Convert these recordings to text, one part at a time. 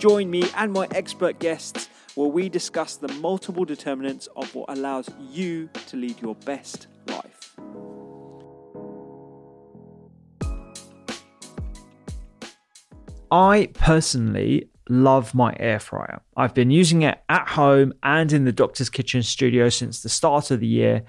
Join me and my expert guests where we discuss the multiple determinants of what allows you to lead your best life. I personally love my air fryer. I've been using it at home and in the doctor's kitchen studio since the start of the year,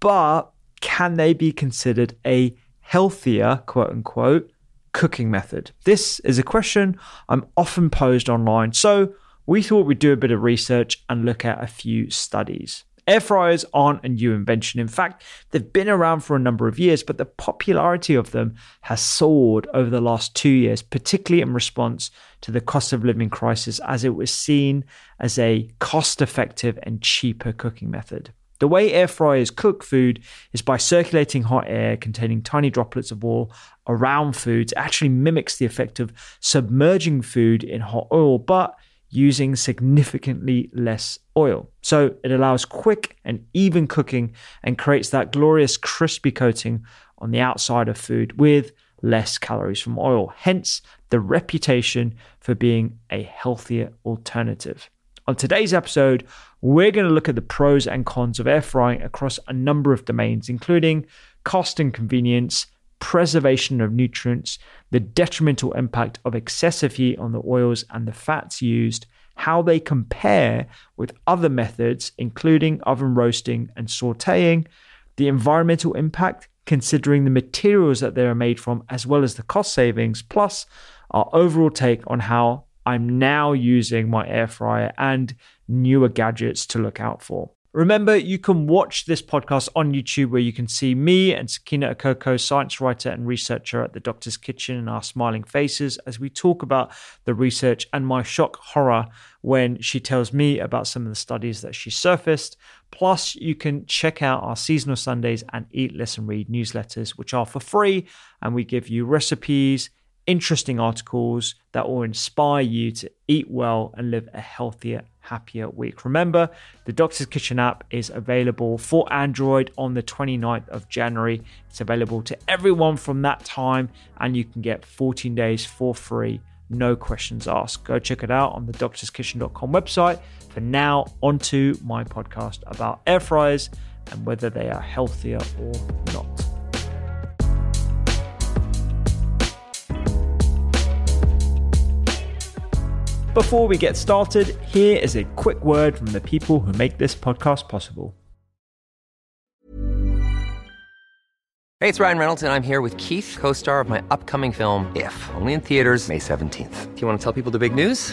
but can they be considered a healthier, quote unquote, cooking method? This is a question I'm often posed online, so we thought we'd do a bit of research and look at a few studies. Air fryers aren't a new invention. In fact, they've been around for a number of years, but the popularity of them has soared over the last two years, particularly in response to the cost of living crisis, as it was seen as a cost effective and cheaper cooking method. The way air fryers cook food is by circulating hot air containing tiny droplets of oil around foods. It actually mimics the effect of submerging food in hot oil, but using significantly less oil. So it allows quick and even cooking and creates that glorious crispy coating on the outside of food with less calories from oil. Hence the reputation for being a healthier alternative. On today's episode, we're going to look at the pros and cons of air frying across a number of domains, including cost and convenience, preservation of nutrients, the detrimental impact of excessive heat on the oils and the fats used, how they compare with other methods, including oven roasting and sauteing, the environmental impact, considering the materials that they are made from, as well as the cost savings, plus our overall take on how I'm now using my air fryer and newer gadgets to look out for. Remember, you can watch this podcast on YouTube where you can see me and Sakina Okoko, science writer and researcher at the Doctor's Kitchen, and our smiling faces as we talk about the research and my shock horror when she tells me about some of the studies that she surfaced. Plus, you can check out our seasonal Sundays and Eat, Listen, Read newsletters, which are for free, and we give you recipes, interesting articles that will inspire you to eat well and live a healthier happier week. Remember, the Doctor's Kitchen app is available for Android on the 29th of January. It's available to everyone from that time, and you can get 14 days for free, no questions asked. Go check it out on the doctorskitchen.com website. For now, onto my podcast about air fryers and whether they are healthier or not. Before we get started, here is a quick word from the people who make this podcast possible. Hey, it's Ryan Reynolds, and I'm here with Keith, co star of my upcoming film, If, only in theaters, May 17th. Do you want to tell people the big news?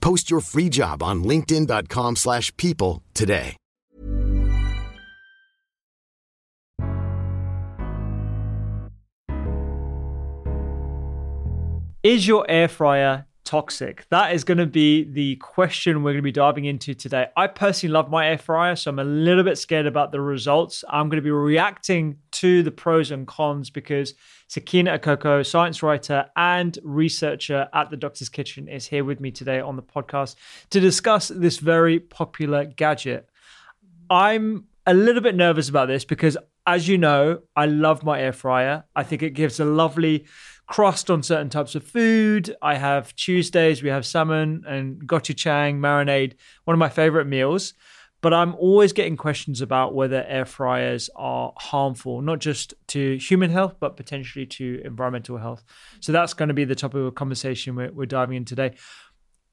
Post your free job on linkedin.com/people slash people today. Is your air fryer toxic? That is going to be the question we're going to be diving into today. I personally love my air fryer, so I'm a little bit scared about the results. I'm going to be reacting to the pros and cons because Sakina Okoko, science writer and researcher at the Doctor's Kitchen, is here with me today on the podcast to discuss this very popular gadget. I'm a little bit nervous about this because as you know, I love my air fryer. I think it gives a lovely crust on certain types of food. I have Tuesdays, we have salmon and gochujang marinade, one of my favorite meals. But I'm always getting questions about whether air fryers are harmful, not just to human health, but potentially to environmental health. So that's going to be the topic of conversation we're, we're diving in today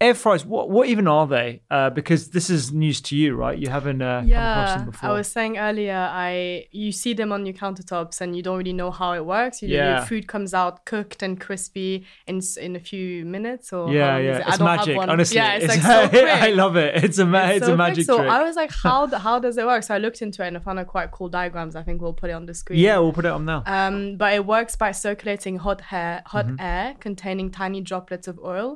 air fryers what what even are they uh, because this is news to you right you haven't uh, come across them before I was saying earlier, I you see them on your countertops and you don't really know how it works. You, Yeah. Your food comes out cooked and crispy in in a few minutes or yeah yeah it? I it's magic one. honestly Yeah, it's, like so i love it it's a ma- it's, so a quick. magic So I was like, how how does it work? So I looked into it and I found a quite cool diagrams. I think we'll put it on the screen. yeah we'll put it on now Um, but it works by circulating hot air, hot Mm-hmm. air containing tiny droplets of oil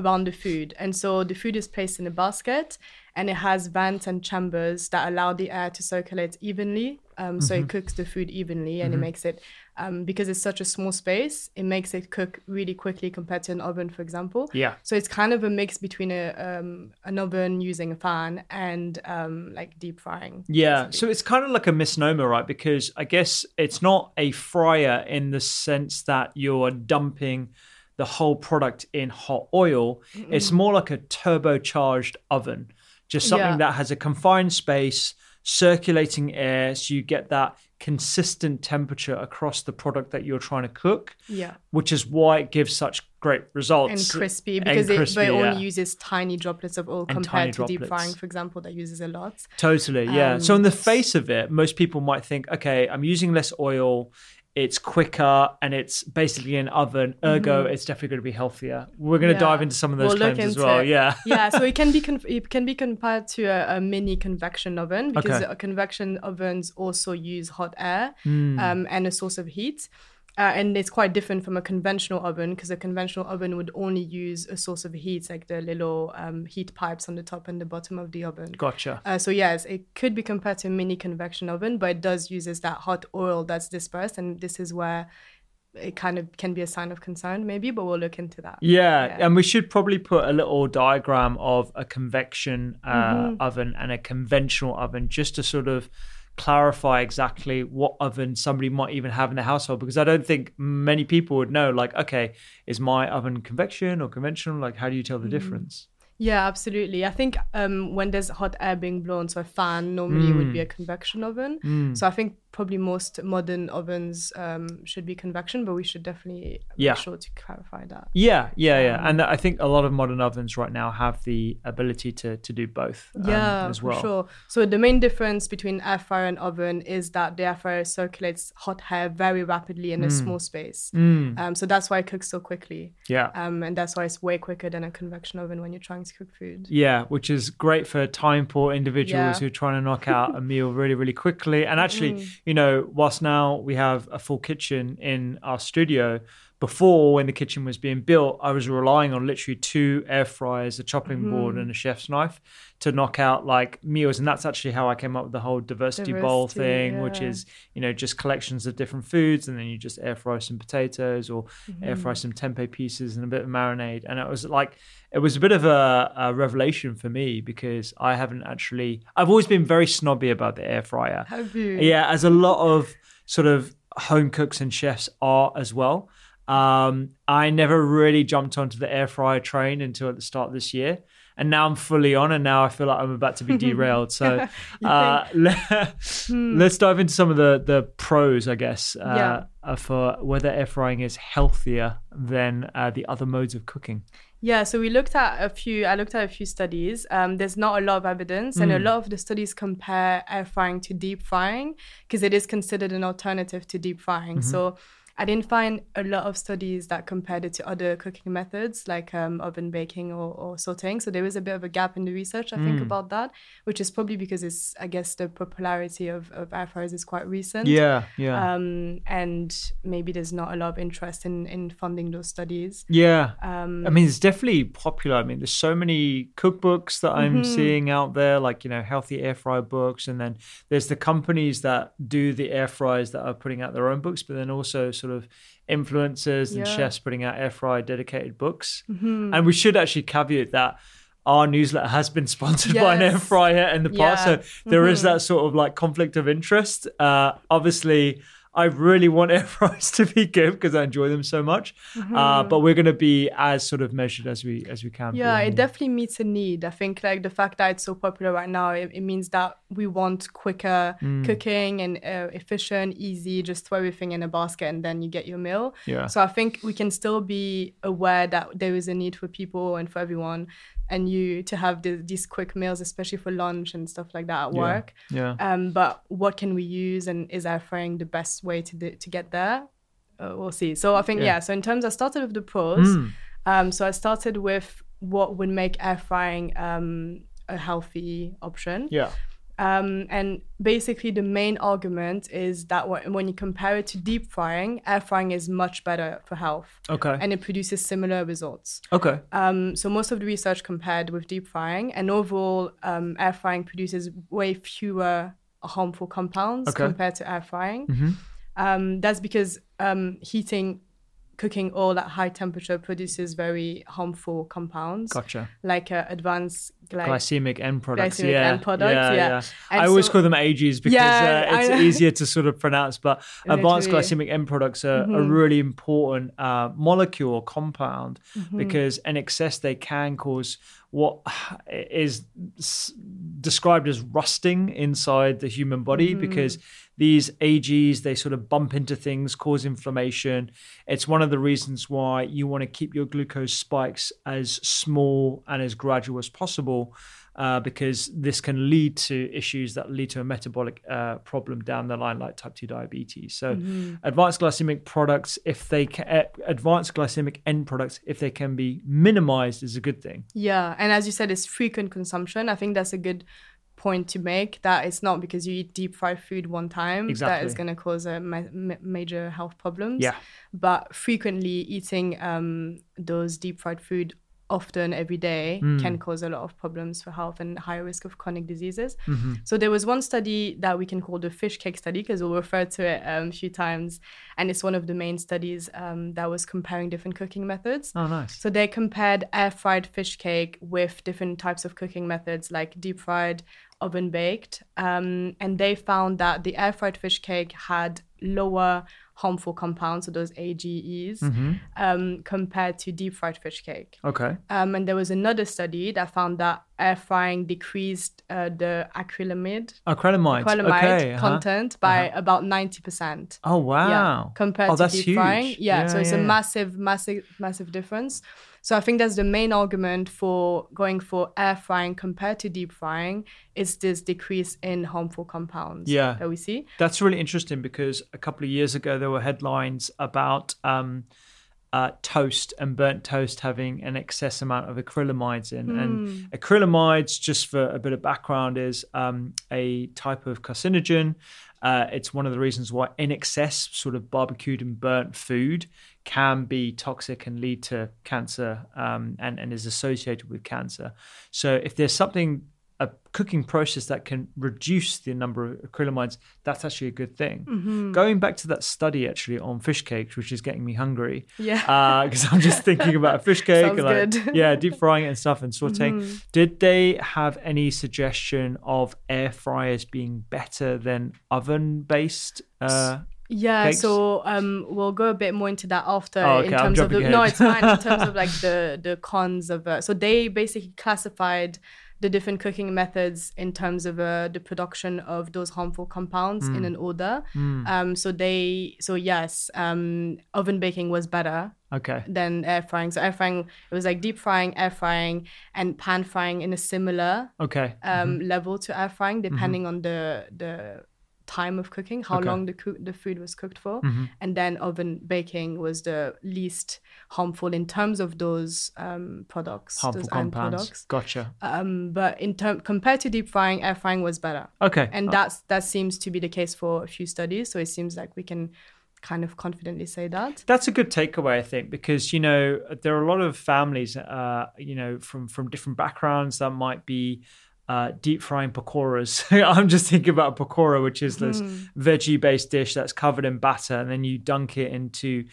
around the food, and so the food is placed in a basket, and it has vents and chambers that allow the air to circulate evenly. Um, so Mm-hmm. it cooks the food evenly, and it makes it um, because it's such a small space, it makes it cook really quickly compared to an oven, for example. Yeah. So it's kind of a mix between a um, an oven using a fan and um, like deep frying. Yeah, so it's kind of like a misnomer, right? Because I guess it's not a fryer in the sense that you're dumping the whole product in hot oil. It's more like a turbocharged oven, just something Yeah. that has a confined space, circulating air, so you get that consistent temperature across the product that you're trying to cook. Yeah. Which is why it gives such great results and crispy because it, crispy, it only yeah. uses tiny droplets of oil And compared to deep frying, for example, that uses a lot. Totally, yeah. so Um, on the face of it, most people might think, okay, I'm using less oil, it's quicker, and it's basically an oven. Ergo, it's definitely going to be healthier. We're going to Mm-hmm. Yeah. dive into some of those We'll claims as well. it. Yeah, yeah. So it can be con- it can be compared to a, a mini convection oven because Okay. convection ovens also use hot air Hmm. um, and a source of heat. Uh, and it's quite different from a conventional oven because a conventional oven would only use a source of heat, like the little um, heat pipes on the top and the bottom of the oven. gotcha. Uh, so yes, it could be compared to a mini convection oven, but it does uses that hot oil that's dispersed, and this is where it kind of can be a sign of concern, maybe. But we'll look into that. Yeah, Yeah. and we should probably put a little diagram of a convection uh, Mm-hmm. oven and a conventional oven just to sort of clarify exactly what oven somebody might even have in their household because I don't think many people would know like okay is my oven convection or conventional like how do you tell the Mm. difference Yeah, absolutely. I think um, when there's hot air being blown, so a fan normally would Mm. be a convection oven. So I think probably most modern ovens um, should be convection, but we should definitely Yeah. make sure to clarify that. yeah yeah yeah Um, and I think a lot of modern ovens right now have the ability to to do both um, Yeah, as well for sure. So the main difference between air fryer and oven is that the air fryer circulates hot air very rapidly in a Mm. small space. Um, so that's why it cooks so quickly. yeah Um, and that's why it's way quicker than a convection oven when you're trying to cook food. Yeah, which is great for time poor individuals Yeah. who are trying to knock out a meal really, really quickly. And actually, you know, whilst now we have a full kitchen in our studio, before when the kitchen was being built, I was relying on literally two air fryers, a chopping board, mm-hmm. and a chef's knife to knock out like meals. And that's actually how I came up with the whole diversity, bowl Diversity, thing, which is, you know, just collections of different foods. And then you just air fry some potatoes or air fry mm-hmm. some tempeh pieces and a bit of marinade. And it was like, it was a bit of a, a revelation for me because I haven't actually, I've always been very snobby about the air fryer. Have you? Yeah, as a lot of sort of home cooks and chefs are as well. Um, I never really jumped onto the air fryer train until at the start of this year. And now I'm fully on, and now I feel like I'm about to be derailed. So uh, let, us dive into some of the, the pros, I guess, uh, Yeah. uh, for whether air frying is healthier than uh, the other modes of cooking. Yeah, so we looked at a few. I looked at a few studies. Um, there's not a lot of evidence, and a lot of the studies compare air frying to deep frying because it is considered an alternative to deep frying. So I didn't find a lot of studies that compared it to other cooking methods like um, oven baking or, or sautéing. So there is a bit of a gap in the research, I think, about that, which is probably because it's, I guess, the popularity of, of air fryers is quite recent. Yeah, yeah. Um, and maybe there's not a lot of interest in, in funding those studies. Yeah. Um, I mean, it's definitely popular. I mean, there's so many cookbooks that I'm Mm-hmm. seeing out there, like, you know, healthy air fryer books. And then there's the companies that do the air fryers that are putting out their own books, but then also sort of influencers and Yeah. Mm-hmm. chefs putting out air fryer dedicated books. And we should actually caveat that our newsletter has been sponsored by an air fryer in the past. Yeah. So there is that sort of like conflict of interest. Uh, obviously, I really want air fryers to be good because I enjoy them so much. Uh, but we're going to be as sort of measured as we as we can. be. Yeah, it definitely meets a need. I think like the fact that it's so popular right now, it, it means that we want quicker Mm. cooking and uh, efficient, easy. Just throw everything in a basket and then you get your meal. Yeah. So I think we can still be aware that there is a need for people and for everyone, and you to have the, these quick meals, especially for lunch and stuff like that at Yeah. work. Yeah. Um, but what can we use, and is air frying the best way to do, to get there? Uh, we'll see. So I think Yeah. yeah. So in terms, I started with the pros. Mm. Um, so I started with what would make air frying um, a healthy option. Yeah. Um, and basically, the main argument is that when you compare it to deep frying, air frying is much better for health. Okay. And it produces similar results. okay. Um, so most of the research compared with deep frying, and overall, um, air frying produces way fewer harmful compounds Okay. compared to air frying. Mm-hmm. Um, that's because um, heating, cooking oil at high temperature produces very harmful compounds, Gotcha. like uh, advanced gly- Glycemic end products. Glycemic yeah. end products, yeah. yeah. And I always so- call them AGs because Yeah, uh, it's easier to sort of pronounce. But advanced Literally. glycemic end products are Mm-hmm. a really important uh, molecule or compound Mm-hmm. because in excess they can cause what is described as rusting inside the human body Mm-hmm. because these AGs they sort of bump into things, cause inflammation. It's one of the reasons why you want to keep your glucose spikes as small and as gradual as possible. Uh, because this can lead to issues that lead to a metabolic uh, problem down the line, like type 2 diabetes. So, advanced glycemic products, if they can, uh, advanced glycemic end products, if they can be minimized, is a good thing. Yeah, and as you said, it's frequent consumption. I think that's a good point to make. That it's not because you eat deep fried food one time that Exactly. is going to cause a ma- ma- major health problems. Yeah. but frequently eating um, those deep fried food often every day Hmm. can cause a lot of problems for health and higher risk of chronic diseases. Mm-hmm. So there was one study that we can call the fish cake study because we'll refer to it um, a few times, and it's one of the main studies um, that was comparing different cooking methods. Oh, nice. So they compared air fried fish cake with different types of cooking methods like deep fried, oven baked, um, and they found that the air fried fish cake had lower harmful compounds, so those AGEs, um, compared to deep fried fish cake. Okay. Um, and there was another study that found that air frying decreased uh, the acrylamide, Acrylamide. acrylamide okay. uh-huh. content by about 90%. Oh, wow. Yeah, compared oh, to deep huge. frying. Yeah, so it's a massive, massive, massive difference. So I think that's the main argument for going for air frying compared to deep frying is this decrease in harmful compounds Yeah. that we see. That's really interesting because a couple of years ago there were headlines about um, uh, toast and burnt toast having an excess amount of acrylamides in. Hmm. And acrylamides, just for a bit of background, is um, a type of carcinogen. Uh, it's one of the reasons why, in excess, sort of barbecued and burnt food can be toxic and lead to cancer um, and, and is associated with cancer. So, if there's something a cooking process that can reduce the number of acrylamides, that's actually a good thing. Mm-hmm. Going back to that study actually on fish cakes, which is getting me hungry. Yeah. Because I'm just thinking about a fish cake and like. Mm-hmm. yeah, deep frying it and stuff and sauteing. Did they have any suggestion of air fryers being better than oven based? Uh, Yeah, cakes? so um, we'll go a bit more into that after Oh, in okay, I'm terms of the no, it's fine in terms of like the the cons of uh, so they basically classified the different cooking methods in terms of uh, the production of those harmful compounds in Mm. an order. Um, so they so yes, um, oven baking was better okay. than air frying. So air frying it was like deep frying, air frying, and pan frying in a similar Okay. um, level to air frying, depending on the the time of cooking, how Okay. Mm-hmm. long the the food was cooked for, and then oven baking was the least harmful in terms of those um, products, Harmful those compounds. products. Gotcha. Um, but in term compared to deep frying, air frying was better, Okay. and that's that seems to be the case for a few studies. So it seems like we can kind of confidently say that. That's a good takeaway, I think, because you know there are a lot of families, uh, you know, from from different backgrounds that might be uh, deep frying pakoras. I'm just thinking about a pakora, which is this veggie based dish that's covered in batter, and then you dunk it into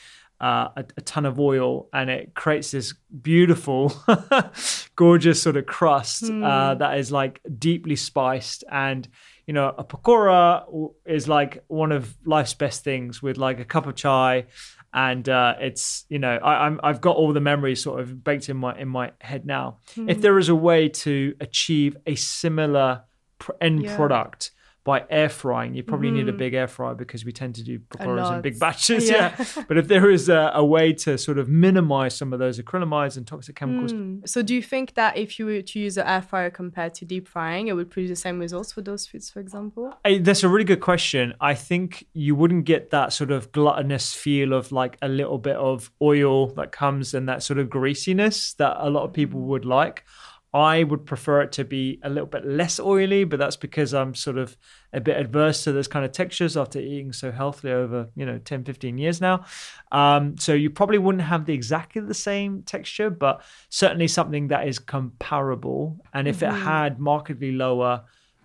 uh, a, a ton of oil and it creates this beautiful, gorgeous sort of crust uh, that is like deeply spiced. And, you know, a pakora is like one of life's best things with like a cup of chai. And uh, it's you know I, I'm I've got all the memories sort of baked in my in my head now. If there is a way to achieve a similar pr- end Yeah. product by air frying, you probably need a mm. big air fryer because we tend to do pakoras in big batches. Yeah. Yeah. but if there is a, a way to sort of minimize some of those acrylamides and toxic chemicals, mm. So do you think that if you were to use an air fryer compared to deep frying, it would produce the same results for those foods, for example? Hey, that's a really good question. I think you wouldn't get that sort of gluttonous feel of like a little bit of oil that comes and that sort of greasiness that a lot of people mm. would like. I would prefer it to be a little bit less oily, but that's because I'm sort of a bit adverse to those kind of textures after eating so healthily over, you know, 10, 15 years now. Um, so you probably wouldn't have the exactly the same texture, but certainly something that is comparable. And if it had markedly lower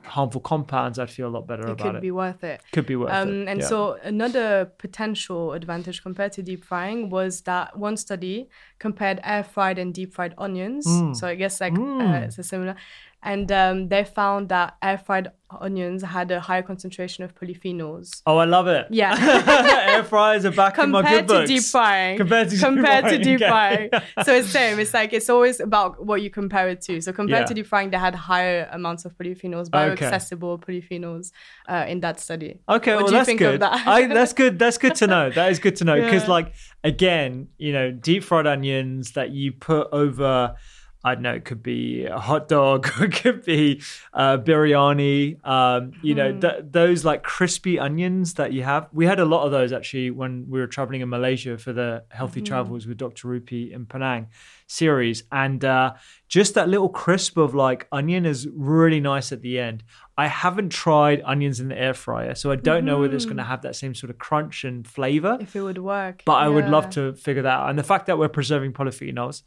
harmful compounds, I'd feel a lot better It about could it. be worth it. Could be worth Um, it. and yeah. so another potential advantage compared to deep frying was that one study compared air fried and deep fried onions. Mm. So I guess like uh, it's a similar, and um, they found that air fried onions had a higher concentration of polyphenols. Oh, I love it. Yeah. Air fryers are back in my good compared to deep frying Compared to deep compared to frying, deep okay. frying so it's same it's like it's always about what you compare it to so compared Yeah. to deep frying they had higher amounts of polyphenols Okay. bioaccessible polyphenols uh, in that study Okay, what well do you that's think good. of that I, that's good. That's good to know. That is good to know because, Yeah. like, again, you know, deep fried onions that you put over. I don't know. It could be a hot dog. It could be uh, biryani. Um, you know, Hmm. th- those like crispy onions that you have. We had a lot of those actually when we were traveling in Malaysia for the Healthy Hmm. Travels with Dr. Rupy in Penang series, and uh, just that little crisp of like onion is really nice at the end. I haven't tried onions in the air fryer, so I don't know whether it's going to have that same sort of crunch and flavor. If it would work But I would love to figure that out. And the fact that we're preserving polyphenols,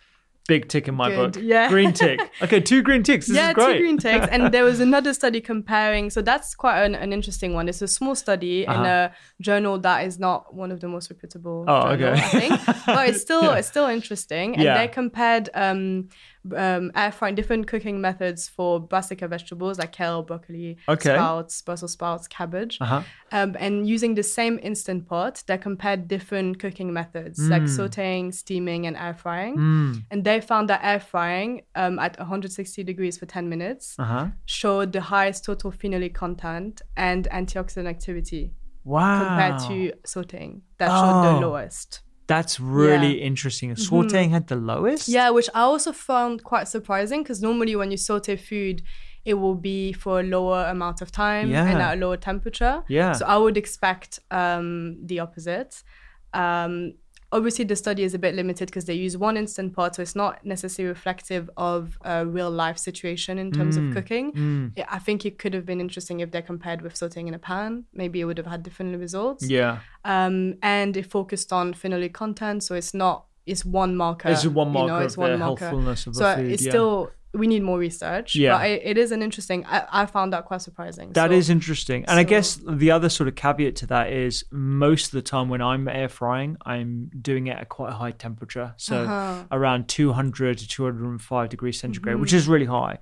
big tick in my Good, book. yeah. Green tick. Okay, two green ticks. This yeah, is great. two green ticks. and there was another study comparing. So that's quite an, an interesting one. It's a small study in a journal that is not one of the most reputable. Uh-huh. Oh, journal, okay. I think, but it's still it's still interesting. And Yeah. they compared um, um, air frying different cooking methods for brassica vegetables like kale, broccoli, Okay. sprouts, Brussels sprouts, cabbage. Uh-huh. Um, and using the same instant pot, they compared different cooking methods like Mm. sauteing, steaming, and air frying. And they found that air frying um, at 160 degrees for 10 minutes Uh-huh. showed the highest total phenolic content and antioxidant activity Wow. compared to sauteing that showed Oh. the lowest. That's really Yeah. interesting. Sauteing had the lowest? Yeah, which I also found quite surprising because normally when you saute food, it will be for a lower amount of time and at a lower temperature. Yeah. So I would expect um, the opposite. Um, obviously, the study is a bit limited because they use one instant pot, so it's not necessarily reflective of a real life situation in terms Mm. of cooking. Yeah, I think it could have been interesting if they compared with sauteing in a pan. Maybe it would have had different results. Yeah. Um, and it focused on phenolic content, so it's not it's one marker. It's one you marker know, it's one marker. healthfulness of the so food, it's yeah. still we need more research. Yeah. but it, it is an interesting. I, I found that quite surprising. That so, is interesting. And I guess the other sort of caveat to that is most of the time when I'm air frying, I'm doing it at quite a high temperature. So Uh-huh. around 200 to 205 degrees centigrade, Mm-hmm. which is really high.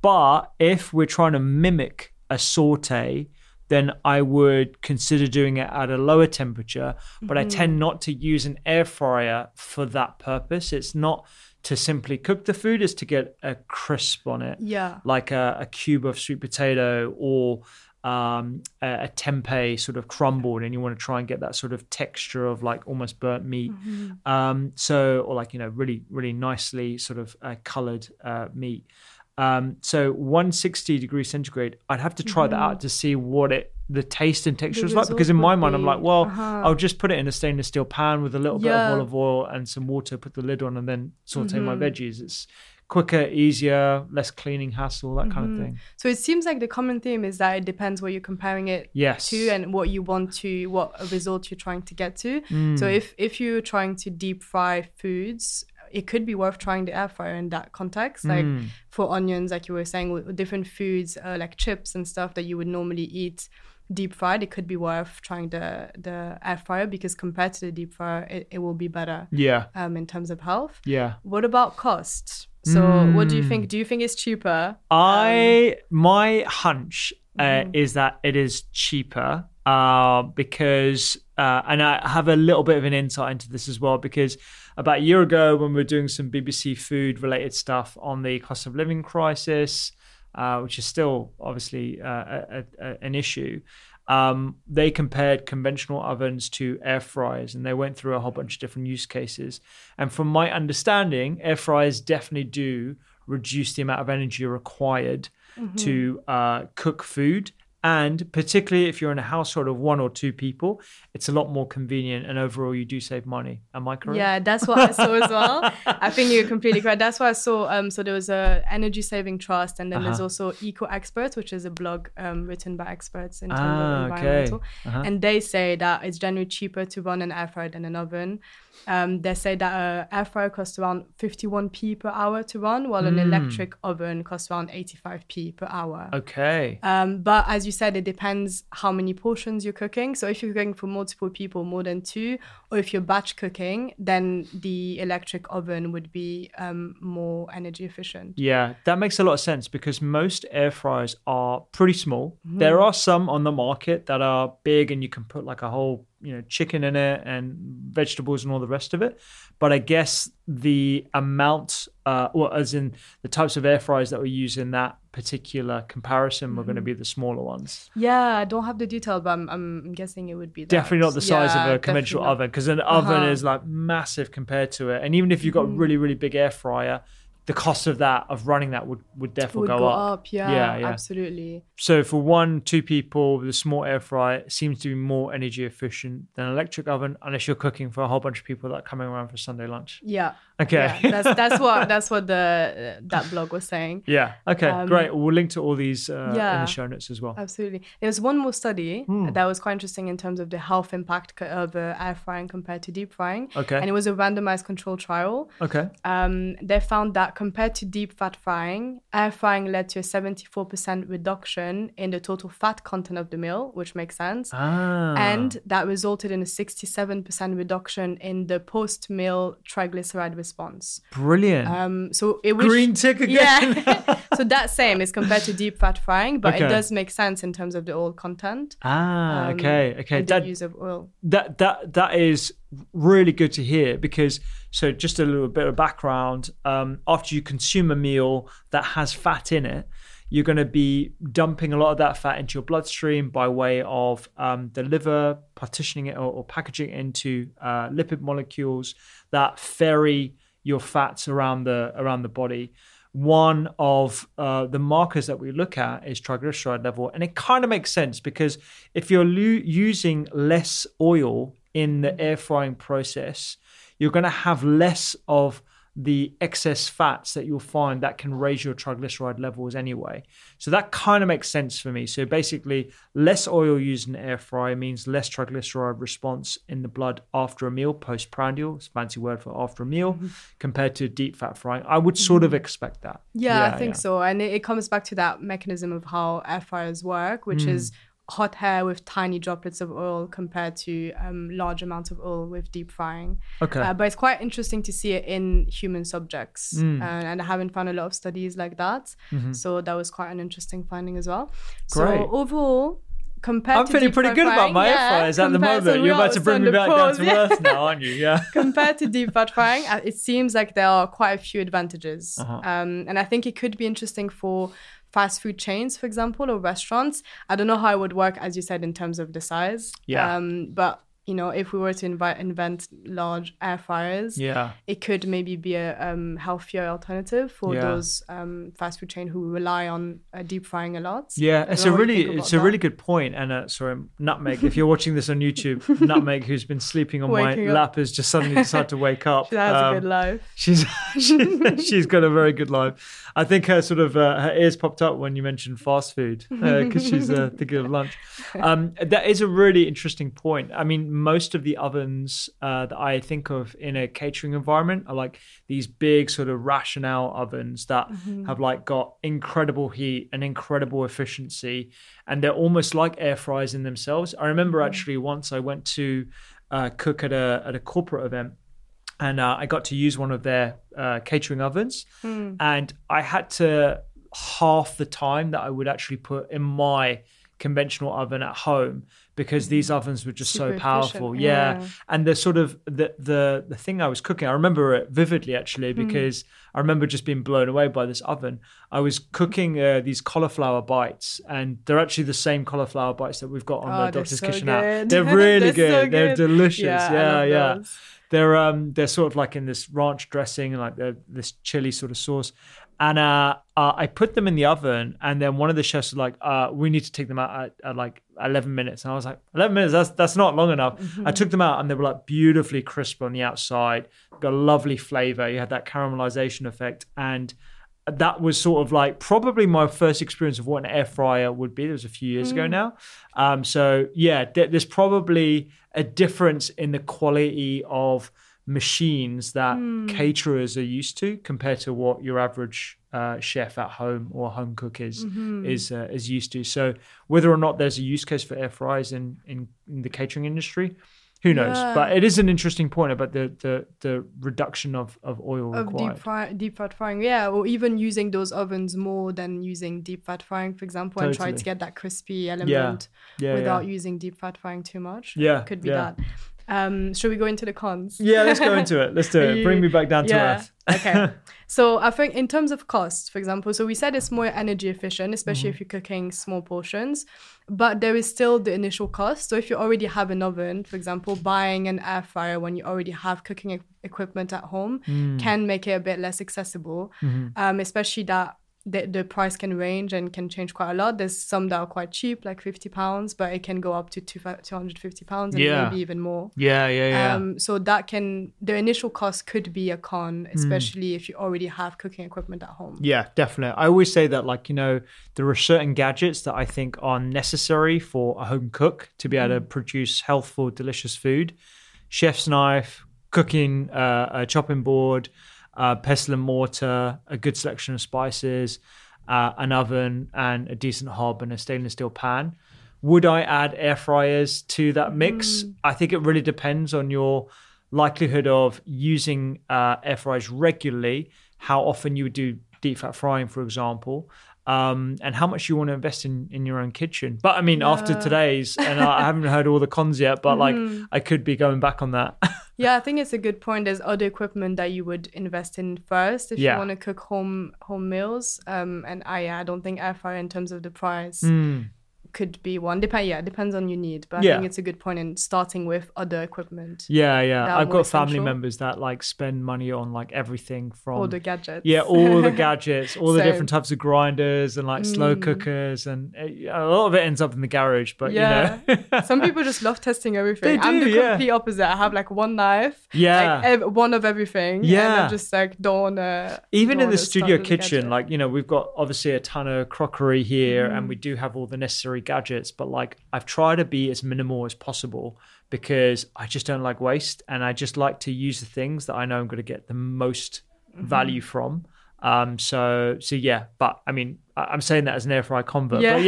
But if we're trying to mimic a saute, then I would consider doing it at a lower temperature. But I Mm-hmm. tend not to use an air fryer for that purpose. It's not to simply cook the food, is to get a crisp on it Yeah. like a, a cube of sweet potato or um, a, a tempeh sort of crumbled, and you want to try and get that sort of texture of like almost burnt meat. Um, so, or like you know, really, really nicely sort of uh, colored uh, meat. Um, so 160 degrees centigrade, I'd have to try that out to see what it the taste and texture is like. Because in my mind, I'm like, well, uh-huh. I'll just put it in a stainless steel pan with a little bit of olive oil and some water, put the lid on, and then saute my Mm-hmm. veggies. It's quicker, easier, less cleaning hassle, that kind of Mm-hmm. thing. So it seems like the common theme is that it depends what you're comparing it Yes. to and what you want to, what a result you're trying to get to. Mm. So if if you're trying to deep fry foods, it could be worth trying the air fryer in that context. Like for onions, like you were saying, with with different foods uh, like chips and stuff that you would normally eat deep fried, it could be worth trying the the air fryer because compared to the deep fryer, it, it will be better Yeah. um, in terms of health. Yeah. What about cost? So, what do you think? Do you think it's cheaper? I my hunch uh, Mm-hmm. is that it is cheaper uh, because uh, and I have a little bit of an insight into this as well because about a year ago when we were doing some BBC food related stuff on the cost of living crisis, uh, which is still obviously uh, a, a, an issue. Um, they compared conventional ovens to air fryers and they went through a whole bunch of different use cases. And from my understanding, air fryers definitely do reduce the amount of energy required to uh, cook food. And particularly if you're in a household of one or two people, it's a lot more convenient and overall you do save money. Am I correct? Yeah, that's what I saw as well. I think you're completely correct. That's what I saw. Um, so there was a energy saving trust, and then there's Uh-huh. also Eco Experts, which is a blog um, written by experts in terms Ah, of okay. environmental. Uh-huh. And they say that it's generally cheaper to run an air fryer than an oven. Um, they say that an air fryer costs around 51p per hour to run, while an Hmm. electric oven costs around 85p per hour. Okay. Um, but as you said, it depends how many portions you're cooking. So if you're cooking for multiple people, more than two, or if you're batch cooking, then the electric oven would be um, more energy efficient. Yeah, that makes a lot of sense because most air fryers are pretty small. There are some on the market that are big and you can put like a whole, you know, chicken in it and vegetables and all the rest of it. But I guess the amount, uh, well, as in the types of air fryers that we use in that particular comparison were going to be the smaller ones. Yeah, I don't have the detail, but I'm, I'm guessing it would be that. Definitely not the size Yeah, of a conventional oven because an oven Uh-huh. is like massive compared to it. And even if you've got a really, really big air fryer, the cost of that, of running that would, would definitely Would go, go up. up. Yeah, Yeah, yeah. absolutely. So for one, two people, the small air fryer seems to be more energy efficient than an electric oven, unless you're cooking for a whole bunch of people that are coming around for Sunday lunch. Yeah. Okay. Yeah, that's that's what that's what the that blog was saying. Yeah. Okay. Um, great. We'll link to all these uh, in the show notes as well. Absolutely. There was one more study Hmm. that was quite interesting in terms of the health impact of uh, air frying compared to deep frying. Okay. And it was a randomized control trial. Okay. Um, they found that compared to deep fat frying, air frying led to a 74% reduction in the total fat content of the meal, which makes sense. Ah. And that resulted in a 67% reduction in the post meal triglyceride response. brilliant. Um, so it was Green tick again. Yeah. so that same is compared to deep fat frying, but Okay. it does make sense in terms of the oil content. ah. um, okay. Okay. That, use of oil. that that that is really good to hear because so just a little bit of background um, after you consume a meal that has fat in it you're going to be dumping a lot of that fat into your bloodstream by way of um, the liver partitioning it or, or packaging it into uh, lipid molecules that ferry your fats around the around the body one of uh, the markers that we look at is triglyceride level. And it kind of makes sense because if you're lu- using less oil in the air frying process, you're going to have less of the excess fats that you'll find that can raise your triglyceride levels anyway. So that kind of makes sense for me. So basically, less oil used in air fryer means less triglyceride response in the blood after a meal, postprandial, it's a fancy word for after a meal, compared to deep fat frying. I would sort of expect that. Yeah, I think so. And it, it comes back to that mechanism of how air fryers work, which Hmm. is hot air with tiny droplets of oil compared to um, large amounts of oil with deep frying. Okay. Uh, but it's quite interesting to see it in human subjects. Hmm. Uh, and I haven't found a lot of studies like that. So that was quite an interesting finding as well. Mm-hmm. Great. So overall, compared I'm to feeling pretty good about frying, my air yeah, fryers at the moment. You're about to bring me back down pause, to yeah. earth now, aren't you? Yeah. compared to deep fat frying, uh, it seems like there are quite a few advantages. Uh-huh. Um, and I think it could be interesting for fast food chains, for example, or restaurants. I don't know how it would work, as you said, in terms of the size. Yeah. Um, but you know, if we were to invite, invent large air fryers, Yeah. it could maybe be a um, healthier alternative for Yeah. those um, fast food chain who rely on uh, deep frying a lot. Yeah, it's a know what you really it's a really good point. And uh, sorry, Nutmeg, if you're watching this on YouTube, Nutmeg, who's been sleeping on my up. lap, has just suddenly decided to wake up. She has Um, a good life. She's she, she's got a very good life. I think her sort of uh, her ears popped up when you mentioned fast food because she's uh, thinking of lunch. Um, that is a really interesting point. I mean, most of the ovens uh, that I think of in a catering environment are like these big sort of Rational ovens that have like got incredible heat and incredible efficiency, and they're almost like air fryers in themselves. I remember actually once I went to uh, cook at a at a corporate event and uh, I got to use one of their uh, catering ovens, and I had to half the time that I would actually put in my conventional oven at home because these ovens were just Super so powerful. Yeah. yeah. and the sort of the the the thing I was cooking, I remember it vividly actually Hmm. because I remember just being blown away by this oven. I was cooking uh, these cauliflower bites, and they're actually the same cauliflower bites that we've got on Oh, the Doctor's so Kitchen app. They're really They're so good. They're delicious. Yeah, Yeah, yeah. those. They're um they're sort of like in this ranch dressing and like this chili sort of sauce. And uh, uh, I put them in the oven, and then one of the chefs was like, uh, "We need to take them out at, at like 11 minutes." And I was like, "11 minutes? That's that's not long enough." I took them out, and they were like beautifully crisp on the outside, got a lovely flavor. You had that caramelization effect, and that was sort of like probably my first experience of what an air fryer would be. It was a few years ago now. Um, so yeah, there- there's probably a difference in the quality of machines that caterers are used to compared to what your average uh, chef at home or home cook is is uh, is used to. So whether or not there's a use case for air fryers in in, in the catering industry. Who knows? Yeah. But it is an interesting point about the the, the reduction of, of oil of required. deep fry, deep fat frying, yeah, or even using those ovens more than using deep fat frying, for example, and try to get that crispy element Yeah, without yeah. using deep fat frying too much. Yeah, could be that. Um, should we go into the cons? Yeah, let's go into it. Let's do it. you- Bring me back down to yeah. earth. okay. So I think in terms of cost, for example, so we said it's more energy efficient, especially Mm-hmm. if you're cooking small portions, but there is still the initial cost. So if you already have an oven, for example, buying an air fryer when you already have cooking e- equipment at home Mm. can make it a bit less accessible, Mm-hmm. um, especially that. The, the price can range and can change quite a lot. There's some that are quite cheap, like 50 pounds, but it can go up to two, 250 pounds and Yeah. maybe even more. Yeah, yeah, yeah. Um, so that can the initial cost could be a con, Hmm. especially if you already have cooking equipment at home. Yeah, definitely. I always say that, like, you know, there are certain gadgets that I think are necessary for a home cook to be able to produce healthful, delicious food. Chef's knife, cooking, uh, a chopping board, uh, pestle and mortar, a good selection of spices, uh, an oven, and a decent hob and a stainless steel pan. Would I add air fryers to that mix? I think it really depends on your likelihood of using uh, air fryers regularly, how often you would do deep fat frying, for example, um, and how much you want to invest in, in your own kitchen. But I mean, after today's, and I I haven't heard all the cons yet, but like I could be going back on that. Yeah, I think it's a good point. There's other equipment that you would invest in first if Yeah. you want to cook home home meals. Um, and I I don't think air fryer in terms of the price could be one. Depend yeah, depends on your need. But I. Yeah. think it's a good point in starting with other equipment. yeah, yeah. I've got family members that like spend money on like everything from All the gadgets. Yeah, all the gadgets, all the Mm. different types of grinders and like slow cookers, and uh, a lot of it ends up in the garage. But Yeah. you know, Some people just love testing everything. They I'm the yeah. complete opposite. I have like one knife, Yeah. like ev- one of everything. and Yeah. Just like don't wanna. even don't in the studio kitchen, like you know, we've got obviously a ton of crockery here, and Mm. we do have all the necessary gadgets. But like, I've tried to be as minimal as possible because I just don't like waste, and I just like to use the things that I know I'm going to get the most Mm-hmm. value from. Um, so so yeah, but I mean, I- I'm saying that as an air fry convert, Yeah. but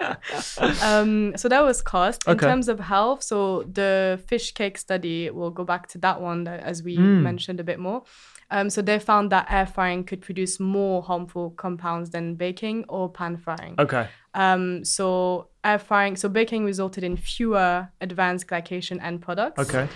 yeah, Um, so that was cost. In Okay. terms of health, so the fish cake study, we'll go back to that one as we Mm. mentioned a bit more. Um, so they found that air frying could produce more harmful compounds than baking or pan frying. okay, Um, so air frying, so baking resulted in fewer advanced glycation end products. okay,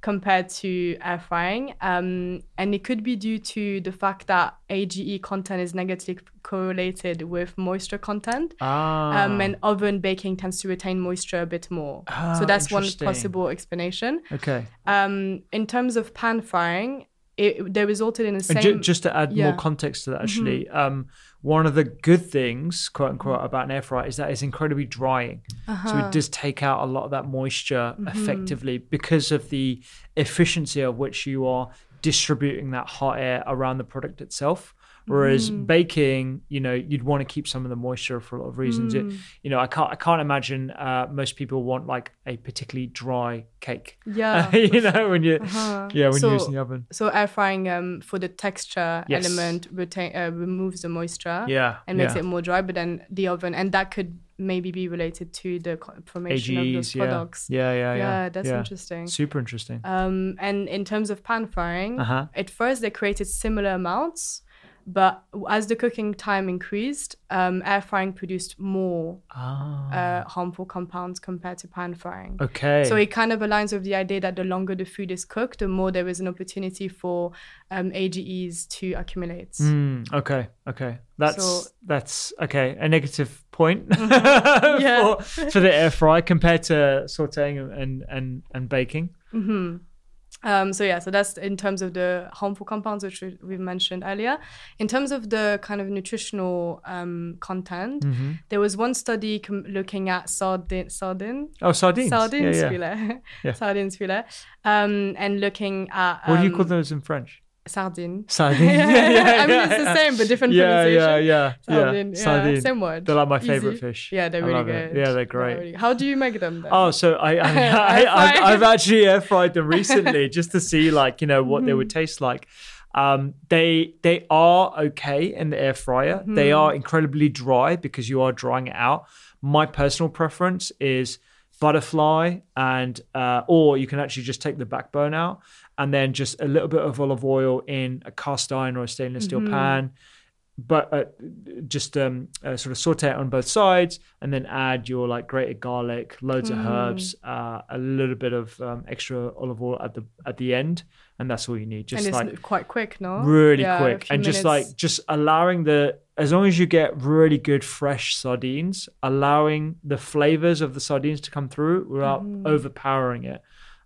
compared to air frying. Um, and it could be due to the fact that AGE content is negatively correlated with moisture content. ah, Um, and oven baking tends to retain moisture a bit more. Ah, so that's one possible explanation. okay. Um, in terms of pan frying, it, they resulted in the same. Ju- just to add more yeah. Mm-hmm. context to that, actually, um, one of the good things, quote unquote, about an air fryer is that it's incredibly drying. So Uh-huh. it does take out a lot of that moisture Mm-hmm. effectively because of the efficiency of which you are distributing that hot air around the product itself, Whereas Mm. baking, you know, you'd want to keep some of the moisture for a lot of reasons. It, Mm. you know, I can't I can't imagine uh, most people want like a particularly dry cake. Yeah. you know, when you Uh-huh. yeah when So- you're using the oven. So air frying um, for the texture Yes. element retain, uh, removes the moisture Yeah, and makes yeah. it more dry. But then the oven and that could maybe be related to the formation of those AGEs, yeah. products. yeah, yeah, yeah, Yeah, that's yeah. interesting. Super interesting. Um, and in terms of pan frying, Uh-huh. at first they created similar amounts, but as the cooking time increased, um, air frying produced more ah, uh, harmful compounds compared to pan frying. okay. So it kind of aligns with the idea that the longer the food is cooked, the more there is an opportunity for um, AGEs to accumulate. Mm, okay, okay. That's So- that's okay. A negative point Yeah. for, for the air fry compared to sautéing and and and baking. Um, so yeah, so that's in terms of the harmful compounds which we, we mentioned earlier. In terms of the kind of nutritional um, content, Mm-hmm. there was one study com- looking at sardine, sardine, Oh, sardines. sardines yeah, yeah. filet, Yeah. sardines filet, um, and looking at What do you call um, those in French? Sardine. Sardine. yeah, Yeah, yeah, I mean, it's the same, but different pronunciation. yeah, yeah, Sardine, yeah. yeah, Sardine. same word. They're like my Easy. favorite fish. Yeah, they're I really love it. good. Yeah, they're great. really- How do you make them then? Oh, so I, I, I, I, I've actually air fried them recently just to see like you know what they Mm-hmm. would taste like. Um, they they are okay in the air fryer. They Mm-hmm. are incredibly dry because you are drying it out. My personal preference is butterfly and uh, or you can actually just take the backbone out and then just a little bit of olive oil in a cast iron or a stainless steel Mm-hmm. pan but uh, just um, uh, sort of saute it on both sides and then add your like grated garlic loads of herbs uh, a little bit of um, extra olive oil at the at the end and that's all you need just and it's like quite quick, no? really Yeah, quick and just minutes. like just allowing the as long as you get really good fresh sardines allowing the flavors of the sardines to come through without Mm-hmm. overpowering it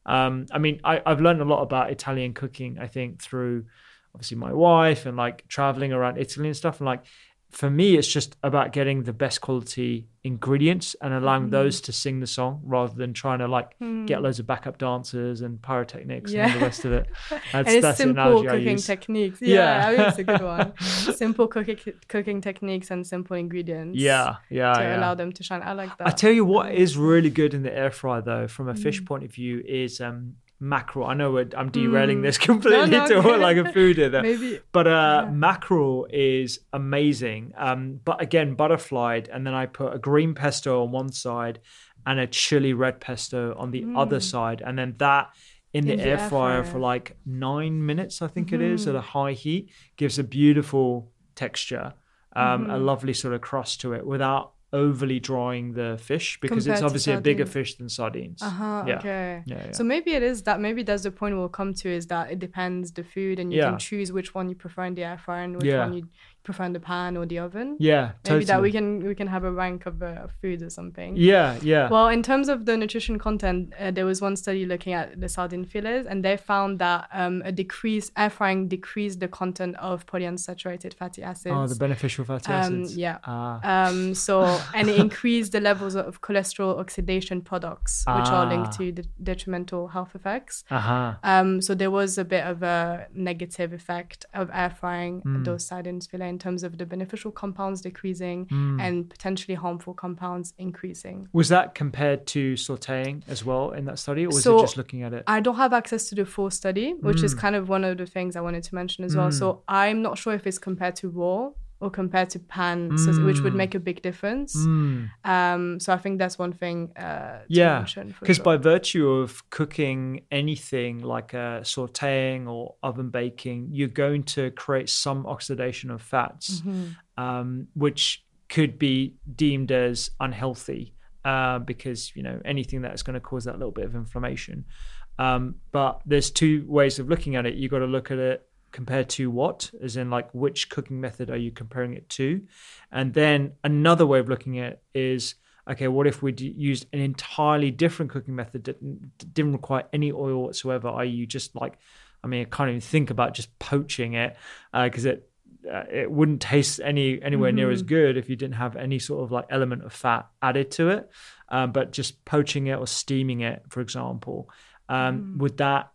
um i mean I, i've learned a lot about italian cooking i think through obviously my wife and like traveling around italy and stuff. And like for me it's just about getting the best quality ingredients and allowing Mm-hmm. those to sing the song rather than trying to like get loads of backup dancers and pyrotechnics and all Hmm. The rest of it that's, and it's that's simple cooking techniques. Yeah. Yeah, I think it's a good one. simple cooking cooking techniques and simple ingredients. Yeah, yeah, to yeah. allow them to shine. I like that. I tell you what is really good in the air fryer though, from a Mm. fish point of view, is um mackerel. I know we're, I'm derailing this completely Mm. no, to okay. like a food there. Maybe- But uh mackerel is amazing. Um but again butterflied and then I put a green pesto on one side and a chili red pesto on the other side and then that in the, Mm. In the air, air fryer, fryer. for like nine minutes, I think it is, Mm-hmm. at a high heat, gives a beautiful texture, um, Mm-hmm. a lovely sort of crust to it without overly drying the fish because Compared it's obviously a bigger fish than sardines. Uh-huh, yeah. okay. Yeah, yeah. So maybe it is that maybe that's the point we'll come to is that it depends the food and you Yeah. can choose which one you prefer in the air fryer and which one you prefer the pan or the oven. Yeah, Maybe that we can we can have a rank of uh, foods or something. Yeah, yeah. Well, in terms of the nutrition content, uh, there was one study looking at the sardine fillets, and they found that um, a decrease air frying decreased the content of polyunsaturated fatty acids. oh, the beneficial fatty Um, acids. yeah. Ah. Um, so and it increased the levels of cholesterol oxidation products, which are linked Ah. to the detrimental health effects. uh-huh. Um, so there was a bit of a negative effect of air frying Hmm. those sardines fillet in terms of the beneficial compounds decreasing Hmm. and potentially harmful compounds increasing. Was that compared to sautéing as well in that study, or was So, it just looking at it? I don't have access to the full study, which Hmm. is kind of one of the things I wanted to mention as well. So I'm not sure if it's compared to raw or compared to pan, so, which would make a big difference. Um, so I think that's one thing uh, to yeah, because sure. by virtue of cooking anything like uh, sautéing or oven baking, you're going to create some oxidation of fats, Mm-hmm. um, which could be deemed as unhealthy uh, because you know anything that is going to cause that little bit of inflammation. Um, but there's two ways of looking at it. You've got to look at it compared to what, as in like which cooking method are you comparing it to, and then another way of looking at it is okay, what if we used an entirely different cooking method that didn't require any oil whatsoever? Are you just like, I mean, I can't even think about just poaching it because it uh, it wouldn't taste any anywhere near as good if you didn't have any sort of like element of fat added to it. Um, but just poaching it or steaming it, for example, um, would that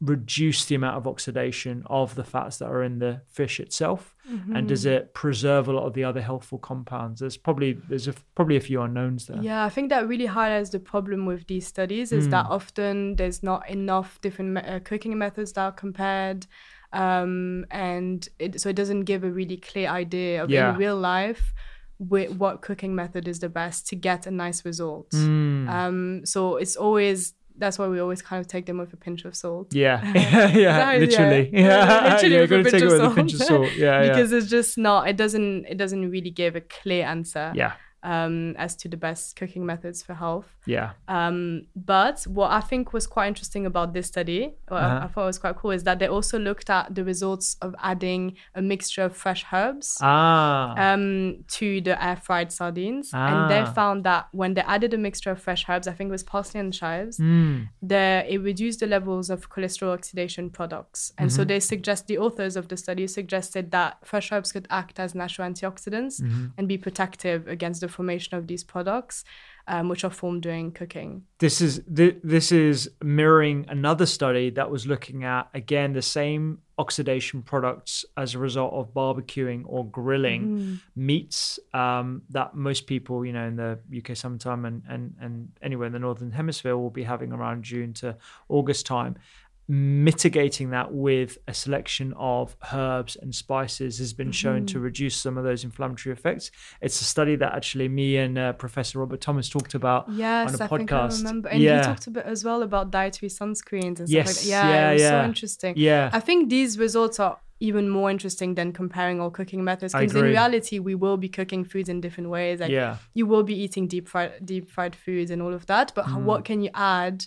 reduce the amount of oxidation of the fats that are in the fish itself Mm-hmm. and does it preserve a lot of the other healthful compounds there's probably there's a, probably a few unknowns there Yeah, I think that really highlights the problem with these studies is Hmm. that often there's not enough different uh, cooking methods that are compared. Um, and it, so it doesn't give a really clear idea of Yeah. in real life whi- what cooking method is the best to get a nice result. Hmm. Um, so it's always that's why we always kind of take them with a pinch of salt. yeah. Yeah, yeah That is- literally yeah. yeah, Literally. Yeah with a pinch with a pinch of salt. Yeah yeah. Because it's just not it doesn't it doesn't really give a clear answer. Yeah um, as to the best cooking methods for health. yeah Um, but what I think was quite interesting about this study, what I- Uh-huh. I thought was quite cool, is that they also looked at the results of adding a mixture of fresh herbs ah um, to the air fried sardines. And they Ah. found that when they added a mixture of fresh herbs, I think it was parsley and chives, Hmm. the, it reduced the levels of cholesterol oxidation products. And Mm-hmm. so they suggest, the authors of the study suggested that fresh herbs could act as natural antioxidants Mm-hmm. and be protective against the formation of these products, um, which are formed during cooking. this is th- this is mirroring another study that was looking at again the same oxidation products as a result of barbecuing or grilling meats um, that most people you know in the UK summertime and, and and anywhere in the northern hemisphere will be having around June to August time mitigating that with a selection of herbs and spices has been shown to reduce some of those inflammatory effects. It's a study that actually me and uh, Professor Robert Thomas talked about Yes, on a I podcast. think I remember. And yeah. you talked a bit as well about dietary sunscreens and stuff like Yes, that. Yeah, yeah, yeah. so interesting. Yeah. I think these results are even more interesting than comparing all cooking methods because in reality we will be cooking foods in different ways like Yeah. you will be eating deep fried deep fried foods and all of that but Mm. what can you add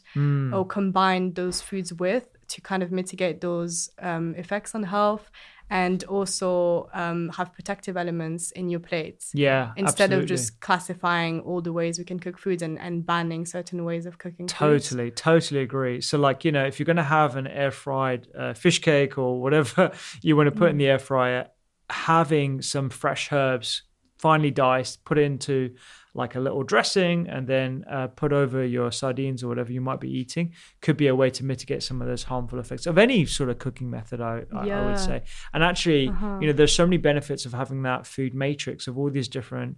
or combine those foods with to kind of mitigate those um, effects on health and also um, have protective elements in your plates Yeah, instead of just classifying all the ways we can cook foods and, and banning certain ways of cooking foods. Totally, totally agree. So, like, you know, if you're going to have an air fried uh, fish cake or whatever you want to put in the air fryer, having some fresh herbs finely diced, put into like a little dressing, and then uh, put over your sardines or whatever you might be eating could be a way to mitigate some of those harmful effects of any sort of cooking method, I, I, I would say. And actually, you know, there's so many benefits of having that food matrix of all these different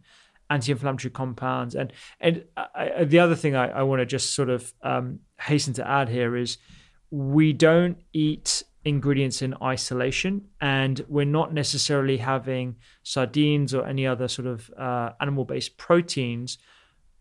anti-inflammatory compounds. And and I, I, the other thing I, I want to just sort of um, hasten to add here is we don't eat ingredients in isolation and we're not necessarily having sardines or any other sort of uh, animal-based proteins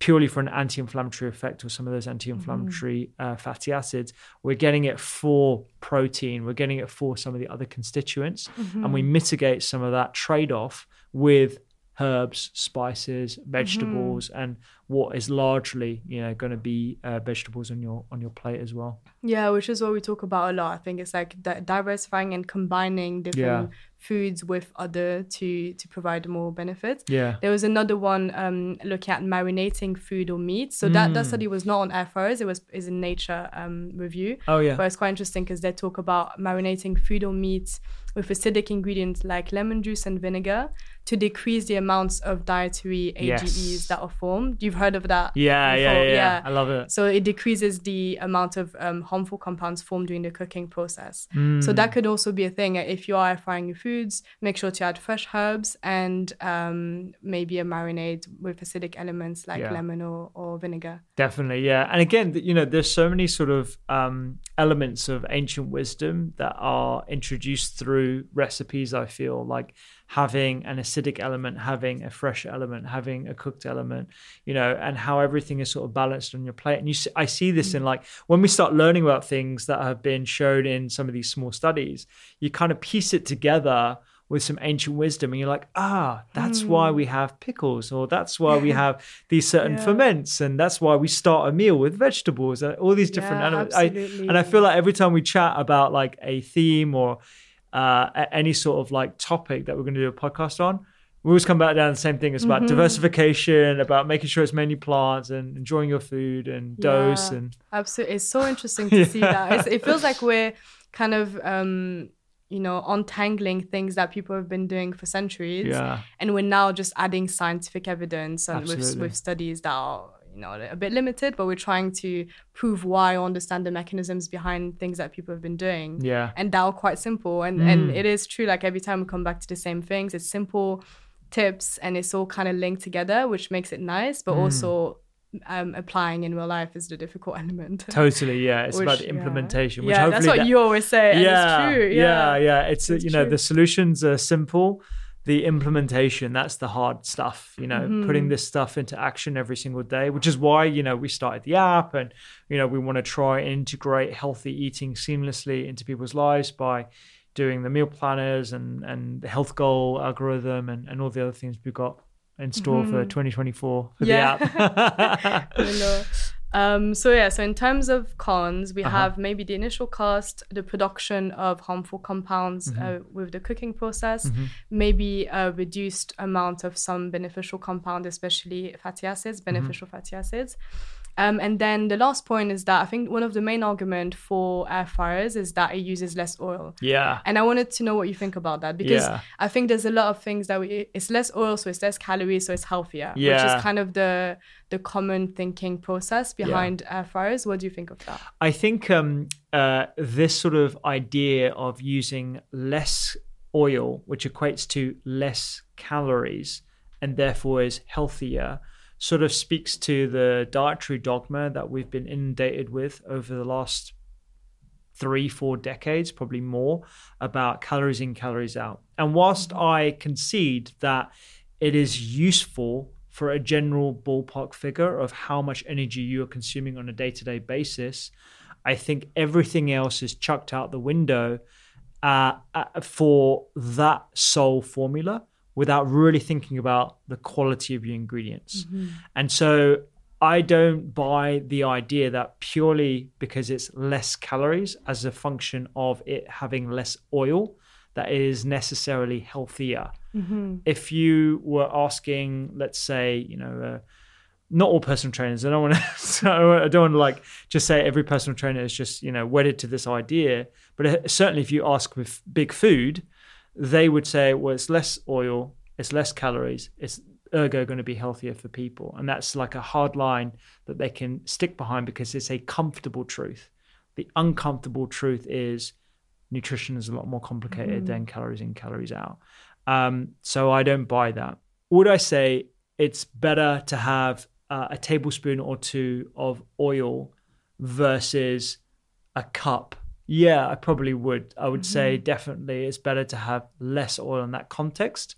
purely for an anti-inflammatory effect or some of those anti-inflammatory uh, fatty acids. We're getting it for protein. We're getting it for some of the other constituents. And we mitigate some of that trade-off with herbs spices vegetables and what is largely you know going to be uh, vegetables on your on your plate as well Yeah, which is what we talk about a lot. I think it's like di- diversifying and combining different Yeah. foods with other to to provide more benefits. yeah There was another one um, looking at marinating food or meat. So that, Mm. that study was not on air fryers. It was is in Nature um, review. Oh, yeah. But it's quite interesting because they talk about marinating food or meat with acidic ingredients like lemon juice and vinegar to decrease the amounts of dietary AGEs Yes. that are formed. You've heard of that? yeah yeah yeah, yeah. i love it So it decreases the amount of um, harmful compounds formed during the cooking process. Mm. So that could also be a thing. If you are air frying your foods, make sure to add fresh herbs and um, maybe a marinade with acidic elements like Yeah. lemon or, or vinegar. Definitely, yeah. And again, you know, there's so many sort of um, elements of ancient wisdom that are introduced through recipes. I feel like having an acidic element, having a fresh element, having a cooked element, you know, and how everything is sort of balanced on your plate. And you, see, I see this mm. in like when we start learning about things that have been shown in some of these small studies, you kind of piece it together with some ancient wisdom and you're like ah that's why we have pickles or that's why we have these certain Yeah. ferments and that's why we start a meal with vegetables and all these different Yeah, elements I, and i feel like every time we chat about like a theme or uh, any sort of like topic that we're going to do a podcast on we always come back down to the same thing it's Mm-hmm. about diversification about making sure it's many plants and enjoying your food and dose Yeah, and absolutely. It's so interesting to see that. It's, it feels like we're kind of, um, you know, untangling things that people have been doing for centuries. Yeah. And we're now just adding scientific evidence and with, with studies that are, you know a bit limited, but we're trying to prove why or understand the mechanisms behind things that people have been doing. Yeah. and that are quite simple. And and mm. it is true. Like every time we come back to the same things, it's simple tips, and it's all kind of linked together, which makes it nice. But mm. also um, applying in real life is the difficult element. Totally, yeah. It's about Which, the yeah. implementation. Which yeah, that's what that- you always say. And yeah, it's true. yeah, Yeah, yeah. It's It's you know true. the solutions are simple. The implementation that's the hard stuff. You know, Mm-hmm. putting this stuff into action every single day, which is why you know we started the app, and you know we want to try and integrate healthy eating seamlessly into people's lives by doing the meal planners and and the health goal algorithm and and all the other things we've got in store for 2024 for Mm-hmm. Yeah. the app. Um, so yeah, so in terms of cons, we Uh-huh. have maybe the initial cost, the production of harmful compounds Mm-hmm. uh, with the cooking process, maybe a reduced amount of some beneficial compound, especially fatty acids, Mm-hmm. beneficial fatty acids. Um, and then the last point is that I think one of the main argument for air fryers is that it uses less oil. yeah. And I wanted to know what you think about that because Yeah. I think there's a lot of things that we it's less oil, so it's less calories, so it's healthier. yeah. Which is kind of the the common thinking process behind air fryers. What do you think of that? I think um, uh, this sort of idea of using less oil, which equates to less calories and therefore is healthier, sort of speaks to the dietary dogma that we've been inundated with over the last three, four decades, probably more, about calories in, calories out. And whilst I concede that it is useful for a general ballpark figure of how much energy you are consuming on a day to day basis, I think everything else is chucked out the window uh, uh, for that sole formula without really thinking about the quality of your ingredients. And so I don't buy the idea that purely because it's less calories as a function of it having less oil, that it is necessarily healthier. If you were asking, let's say, you know, uh, not all personal trainers. I don't want to. So I don't want to like just say every personal trainer is just you know wedded to this idea. But uh, certainly, if you ask with big food, they would say, well, it's less oil, it's less calories, it's ergo going to be healthier for people, and that's like a hard line that they can stick behind because it's a comfortable truth. The uncomfortable truth is nutrition is a lot more complicated than calories in, calories out. Um, so I don't buy that. Would I say it's better to have uh, a tablespoon or two of oil versus a cup? Yeah, I probably would. I would say mm-hmm. definitely it's better to have less oil in that context.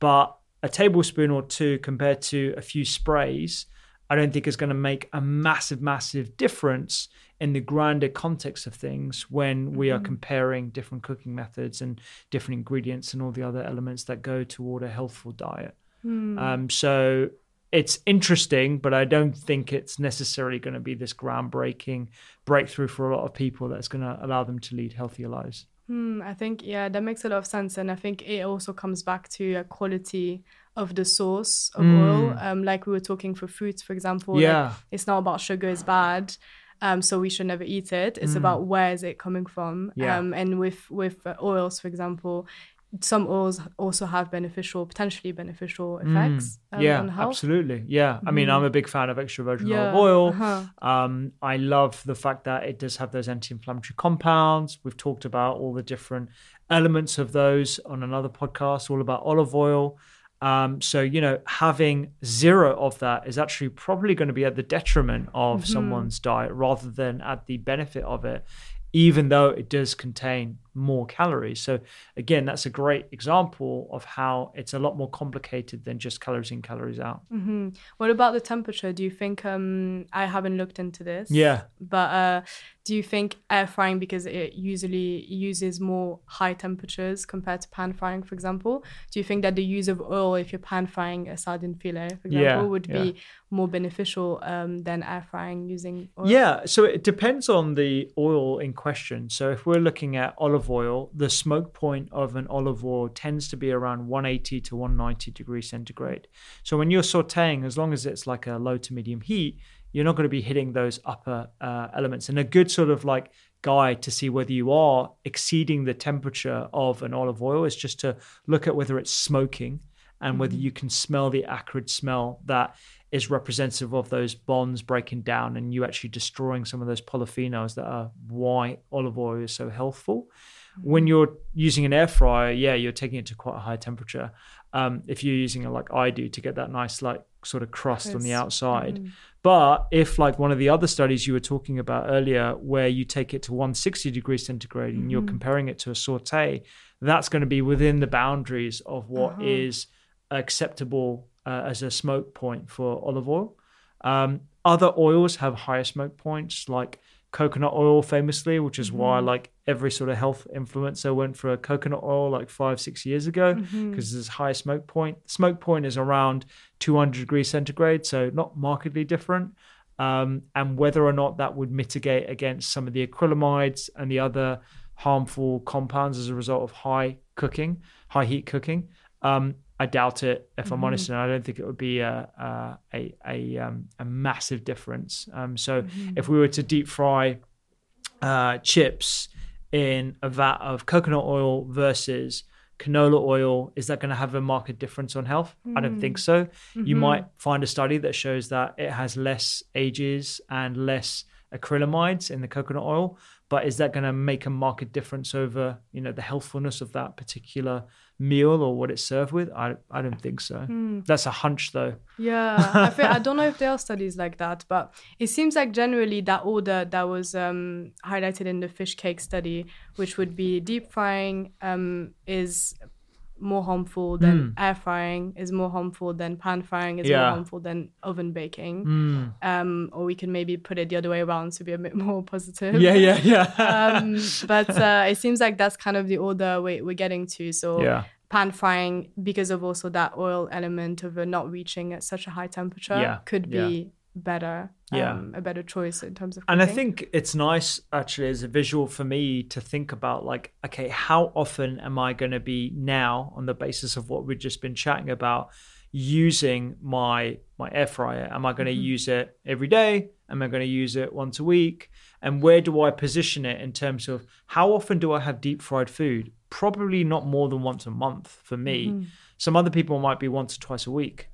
But a tablespoon or two compared to a few sprays, I don't think is going to make a massive, massive difference in the grander context of things when we are mm-hmm. comparing different cooking methods and different ingredients and all the other elements that go toward a healthful diet. Hmm. Um, so it's interesting, but I don't think it's necessarily going to be this groundbreaking breakthrough for a lot of people that's going to allow them to lead healthier lives. Hmm, I think yeah, that makes a lot of sense, and I think it also comes back to a quality of the source of oil. Um, like we were talking for fruits, for example. like. Yeah. it's not about sugar is bad. Um, so we should never eat it. It's about where is it coming from. Yeah. Um, and with with uh, oils, for example, some oils also have beneficial, potentially beneficial effects um, Hmm. yeah, absolutely. Yeah, I mean, I'm a big fan of extra virgin Yeah, olive oil. uh-huh. Um, I love the fact that it does have those anti-inflammatory compounds. We've talked about all the different elements of those on another podcast, all about olive oil. Um, so you know, having zero of that is actually probably going to be at the detriment of Mm-hmm. someone's diet rather than at the benefit of it. Even though it does contain more calories. So, again, that's a great example of how it's a lot more complicated than just calories in, calories out. What about the temperature? Do you think um I haven't looked into this? Yeah. But uh do you think air frying because it usually uses more high temperatures compared to pan frying, for example? Do you think that the use of oil if you're pan frying a sardine fillet, for example, Yeah, would yeah. be more beneficial um, than air frying using oil? Yeah, so it depends on the oil in question. So if we're looking at olive oil, the smoke point of an olive oil tends to be around 180 to 190 degrees centigrade. So when you're sautéing, as long as it's like a low to medium heat, you're not going to be hitting those upper uh, elements. And a good sort of like guide to see whether you are exceeding the temperature of an olive oil is just to look at whether it's smoking and whether you can smell the acrid smell that is representative of those bonds breaking down and you actually destroying some of those polyphenols that are why olive oil is so healthful. When you're using an air fryer, yeah, you're taking it to quite a high temperature. Um, if you're using it like I do to get that nice like sort of crust on the outside. But if like one of the other studies you were talking about earlier, where you take it to 160 degrees centigrade and you're comparing it to a saute, that's going to be within the boundaries of what is acceptable uh, as a smoke point for olive oil. Um, other oils have higher smoke points, like coconut oil, famously, which is why like every sort of health influencer went for a coconut oil like five, six years ago because there's high smoke point. Smoke point is around 200 degrees centigrade, so not markedly different. Um, and whether or not that would mitigate against some of the acrylamides and the other harmful compounds as a result of high cooking, high heat cooking. Um, I doubt it, if I'm honest, and I don't think it would be a a a, a, um, a massive difference. Um, so if we were to deep fry uh, chips in a vat of coconut oil versus canola oil, is that going to have a marked difference on health? I don't think so. You might find a study that shows that it has less AGEs and less acrylamides in the coconut oil, but is that going to make a marked difference over you know the healthfulness of that particular meal or what it's served with? I I don't think so. That's a hunch though. Yeah, I, feel, I don't know if there are studies like that, but it seems like generally that order that was um, highlighted in the fish cake study, which would be deep frying, um, is more harmful than air frying, is more harmful than pan frying, is Hmm. Yeah. more harmful than oven baking. Hmm. Um, or we can maybe put it the other way around to be a bit more positive. Yeah, yeah, yeah. um, but uh, it seems like that's kind of the order we, we're getting to. So Yeah. pan frying, because of also that oil element of not reaching at such a high temperature, Yeah, could be better. Yeah. Um, a better choice in terms of. and I think it's nice actually as a visual for me to think about like, okay, how often am I going to be now on the basis of what we've just been chatting about using my my air fryer? Am I going to use it every day? Am I going to use it once a week? And where do I position it in terms of how often do I have deep fried food? Probably not more than once a month for me. Some other people might be once or twice a week.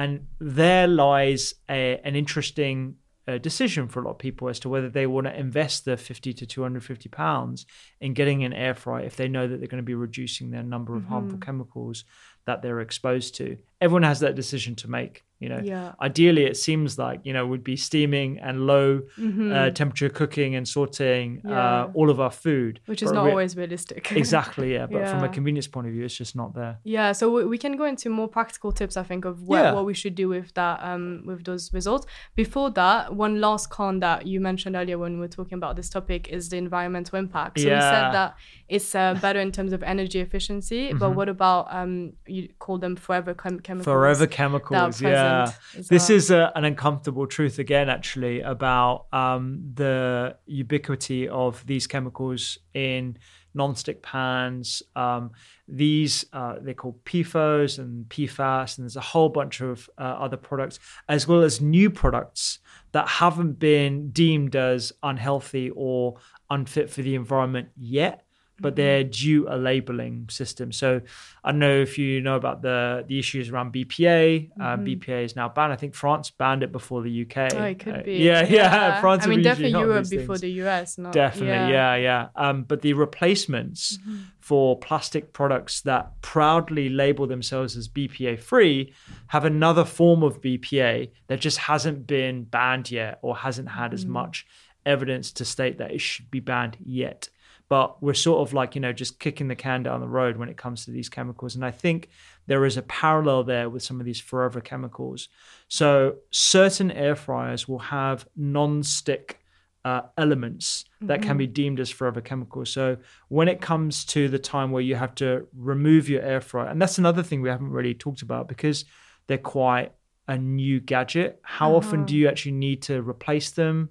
And there lies a, an interesting uh, decision for a lot of people as to whether they want to invest the 50 to 250 pounds in getting an air fryer if they know that they're going to be reducing their number of harmful chemicals that they're exposed to. Everyone has that decision to make. You know, Yeah. ideally, it seems like you know would be steaming and low uh, temperature cooking and sauteing Mm-hmm. Yeah. uh, all of our food, which is not re- always realistic. exactly yeah. But from a convenience point of view, it's just not there. Yeah, so we, we can go into more practical tips, I think, of what, Yeah. what we should do with that, um, with those results. Before that, one last con that you mentioned earlier when we were talking about this topic is the environmental impact. So we Yeah. Mm-hmm. said that it's uh, better in terms of energy efficiency, but what about um, you call them forever chem- chemicals? Forever chemicals, yeah. This well? is a, an uncomfortable truth again, actually, about um, the ubiquity of these chemicals in non-stick pans. Um, these uh, they're called PFOS and PFAS, and there's a whole bunch of uh, other products, as well as new products that haven't been deemed as unhealthy or unfit for the environment yet but they're due a labeling system. So I don't know if you know about the the issues around BPA. Uh, BPA is now banned. I think France banned it before the UK. Oh, it could Uh, be. yeah, yeah. France. I mean, definitely Europe before the US. Not, Definitely, yeah, yeah. Um, but the replacements for plastic products that proudly label themselves as BPA free have another form of BPA that just hasn't been banned yet or hasn't had as much evidence to state that it should be banned yet. But we're sort of like, you know, just kicking the can down the road when it comes to these chemicals. And I think there is a parallel there with some of these forever chemicals. So certain air fryers will have non-stick uh, elements that can be deemed as forever chemicals. So when it comes to the time where you have to remove your air fryer, and that's another thing we haven't really talked about because they're quite a new gadget. How often do you actually need to replace them?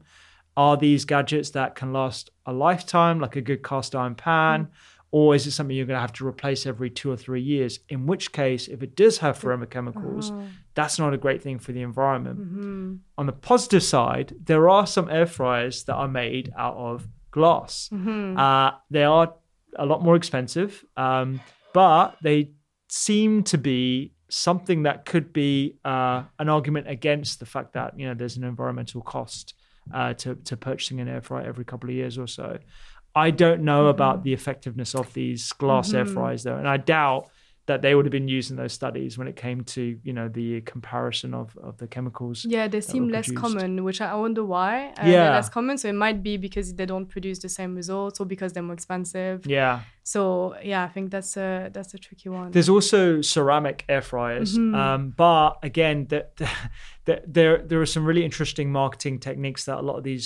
Are these gadgets that can last a lifetime, like a good cast iron pan? Or is it something you're going to have to replace every two or three years? In which case, if it does have forever chemicals, that's not a great thing for the environment. On the positive side, there are some air fryers that are made out of glass. Uh, they are a lot more expensive, um, but they seem to be something that could be uh, an argument against the fact that you know there's an environmental cost uh, to to purchasing an air fryer every couple of years or so. I don't know Mm-hmm. about the effectiveness of these glass air fryers though, and I doubt that they would have been used in those studies when it came to you know the comparison of, of the chemicals. Yeah, they seem less produced. common, which I wonder why. Uh, Yeah. They're less common. So it might be because they don't produce the same results or because they're more expensive. Yeah. So yeah, I think that's a that's a tricky one. There's also ceramic air fryers, Mm-hmm. um, but again, the, the, the, there there are some really interesting marketing techniques that a lot of these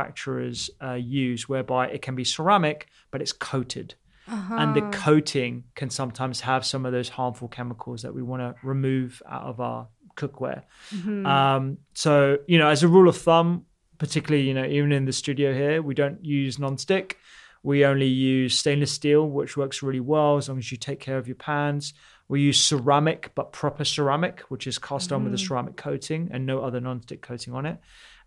manufacturers uh, use, whereby it can be ceramic, but it's coated, and the uh-huh. coating can sometimes have some of those harmful chemicals that we want to remove out of our cookware. Mm-hmm. Um, so you know, as a rule of thumb, particularly you know, even in the studio here, we don't use nonstick. We only use stainless steel, which works really well as long as you take care of your pans. We use ceramic, but proper ceramic, which is cast on with a mm-hmm. ceramic coating and no other non-stick coating on it.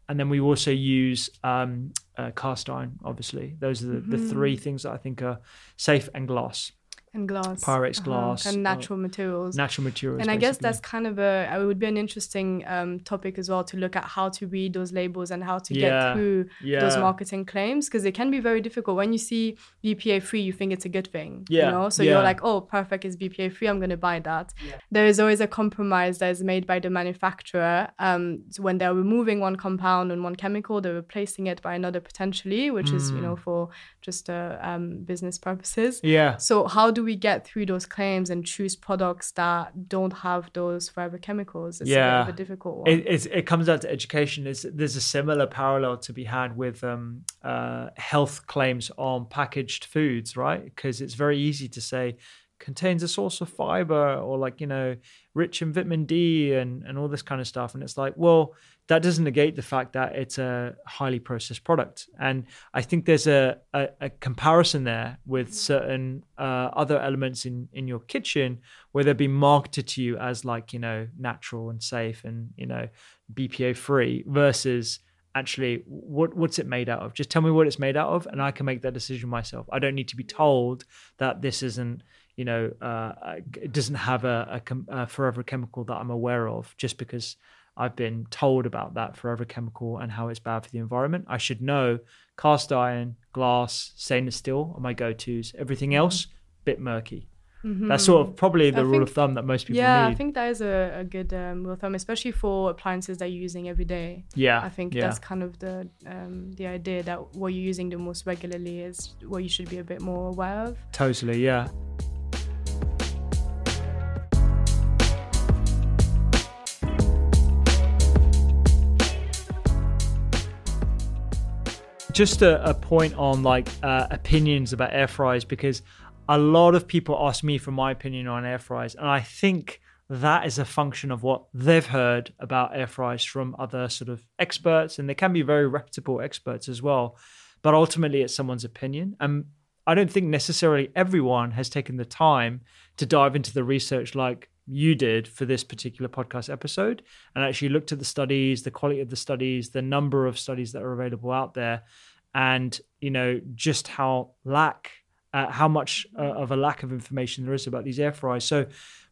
And then we also use um, uh, cast iron, obviously. Those are the, the three things that I think are safe and glass, and glass, Pyrex glass, and or natural materials. natural materials. and I guess that's kind of a it would be an interesting um, topic as well to look at how to read those labels and how to Yeah, get through those marketing claims because it can be very difficult. When you see BPA free, you think it's a good thing, Yeah, you know. So yeah. you're like, oh, perfect, it's BPA free. I'm going to buy that. There is always a compromise that is made by the manufacturer um, so when they're removing one compound and one chemical, they're replacing it by another potentially, which is you Mm. know for just uh, um, business purposes. Yeah. So how do we get through those claims and choose products that don't have those forever chemicals? It's a Yeah. bit of a difficult one. It, it's, it comes down to education. There's, there's a similar parallel to be had with um, uh, health claims on packaged foods, right? Because it's very easy to say contains a source of fiber or like you know rich in vitamin D and and all this kind of stuff, and it's like well that doesn't negate the fact that it's a highly processed product. And I think there's a, a, a comparison there with certain uh, other elements in, in your kitchen where they're being marketed to you as like, you know, natural and safe and, you know, BPA free versus actually what what's it made out of? Just tell me what it's made out of and i can make that decision myself. I don't need to be told that this isn't you know uh, it doesn't have a, a, a forever chemical that i'm aware of just because i've been told about that forever chemical and how it's bad for the environment i should know cast iron glass stainless steel are my go-to's everything else bit murky that's sort of probably the Mm-hmm. I rule think- of thumb that most people yeah, need I think that is a, a good um, rule of thumb, especially for appliances that you're using every day. yeah I think yeah. that's kind of the um, the idea that what you're using the most regularly is what you should be a bit more aware of. Totally, yeah. Just a, a point on like uh, opinions about air fryers because a lot of people ask me for my opinion on air fryers, and I think that is a function of what they've heard about air fryers from other sort of experts, and they can be very reputable experts as well. But ultimately, it's someone's opinion, and I don't think necessarily everyone has taken the time to dive into the research like you did for this particular podcast episode and actually looked at the studies, the quality of the studies, the number of studies that are available out there, and you know just how lack, uh, how much uh, of a lack of information there is about these air fryers. So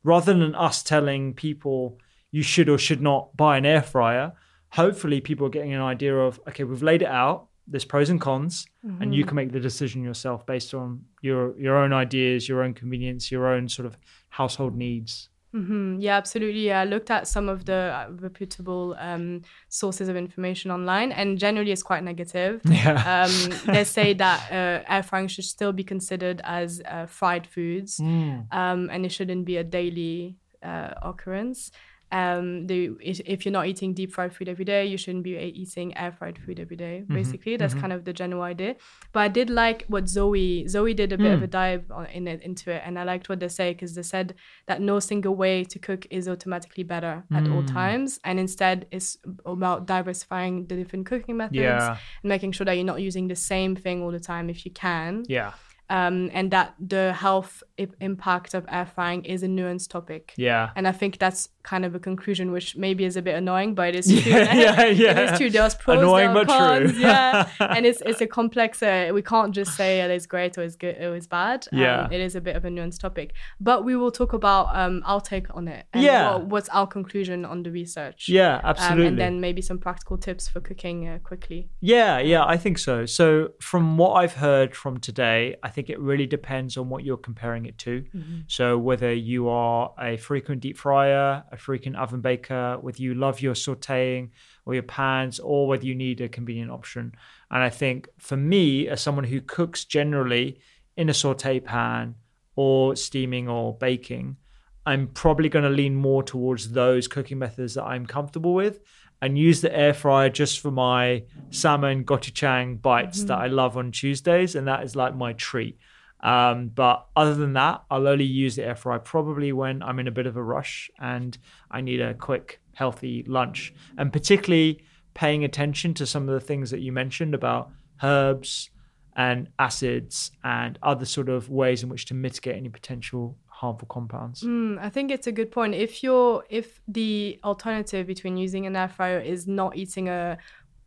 rather than us telling people you should or should not buy an air fryer, hopefully people are getting an idea of okay, we've laid it out. There's pros and cons, and you can make the decision yourself based on your your own ideas, your own convenience, your own sort of household needs. Mm, Yeah, absolutely. Yeah, I looked at some of the uh, reputable um, sources of information online, and generally it's quite negative. Yeah. Um, they say that uh, air frying should still be considered as uh, fried foods, Mm. um, and it shouldn't be a daily uh, occurrence. Um, the, if if you're not eating deep fried food every day, you shouldn't be eating air fried food every day, mm-hmm. Basically, that's mm-hmm. kind of the general idea. But I did like what Zoe Zoe did a bit of a mm. dive on, in it into it, and I liked what they say because they said that no single way to cook is automatically better at all mm. times, and instead it's about diversifying the different cooking methods Yeah. and making sure that you're not using the same thing all the time if you can. Yeah. Um, and that the health I- impact of air frying is a nuanced topic. Yeah. And I think that's kind of a conclusion, which maybe is a bit annoying, but it is true. Yeah, yeah, yeah. It is true. There's pros, Annoying there but true. yeah. And it's it's a complex. Uh, we can't just say it is great or it's good or it's bad. Um, Yeah. it is a bit of a nuanced topic. But we will talk about um, our take on it. And Yeah. what- what's our conclusion on the research? Yeah, Um, absolutely. and then maybe some practical tips for cooking uh, quickly. Yeah, yeah, I think so. So, from what I've heard from today, I think it really depends on what you're comparing it to. Mm-hmm. So, whether you are a frequent deep fryer, a frequent oven baker, whether you love your sauteing or your pans, or whether you need a convenient option. And I think for me, as someone who cooks generally in a saute pan or steaming or baking, I'm probably going to lean more towards those cooking methods that I'm comfortable with and use the air fryer just for my salmon gochujang bites that I love on Tuesdays. And that is like my treat. Um, but other than that, I'll only use the air fryer probably when I'm in a bit of a rush and I need a quick, healthy lunch. And particularly paying attention to some of the things that you mentioned about herbs and acids and other sort of ways in which to mitigate any potential harmful compounds. Mm, I think it's a good point. If you're if the alternative between using an air fryer is not eating a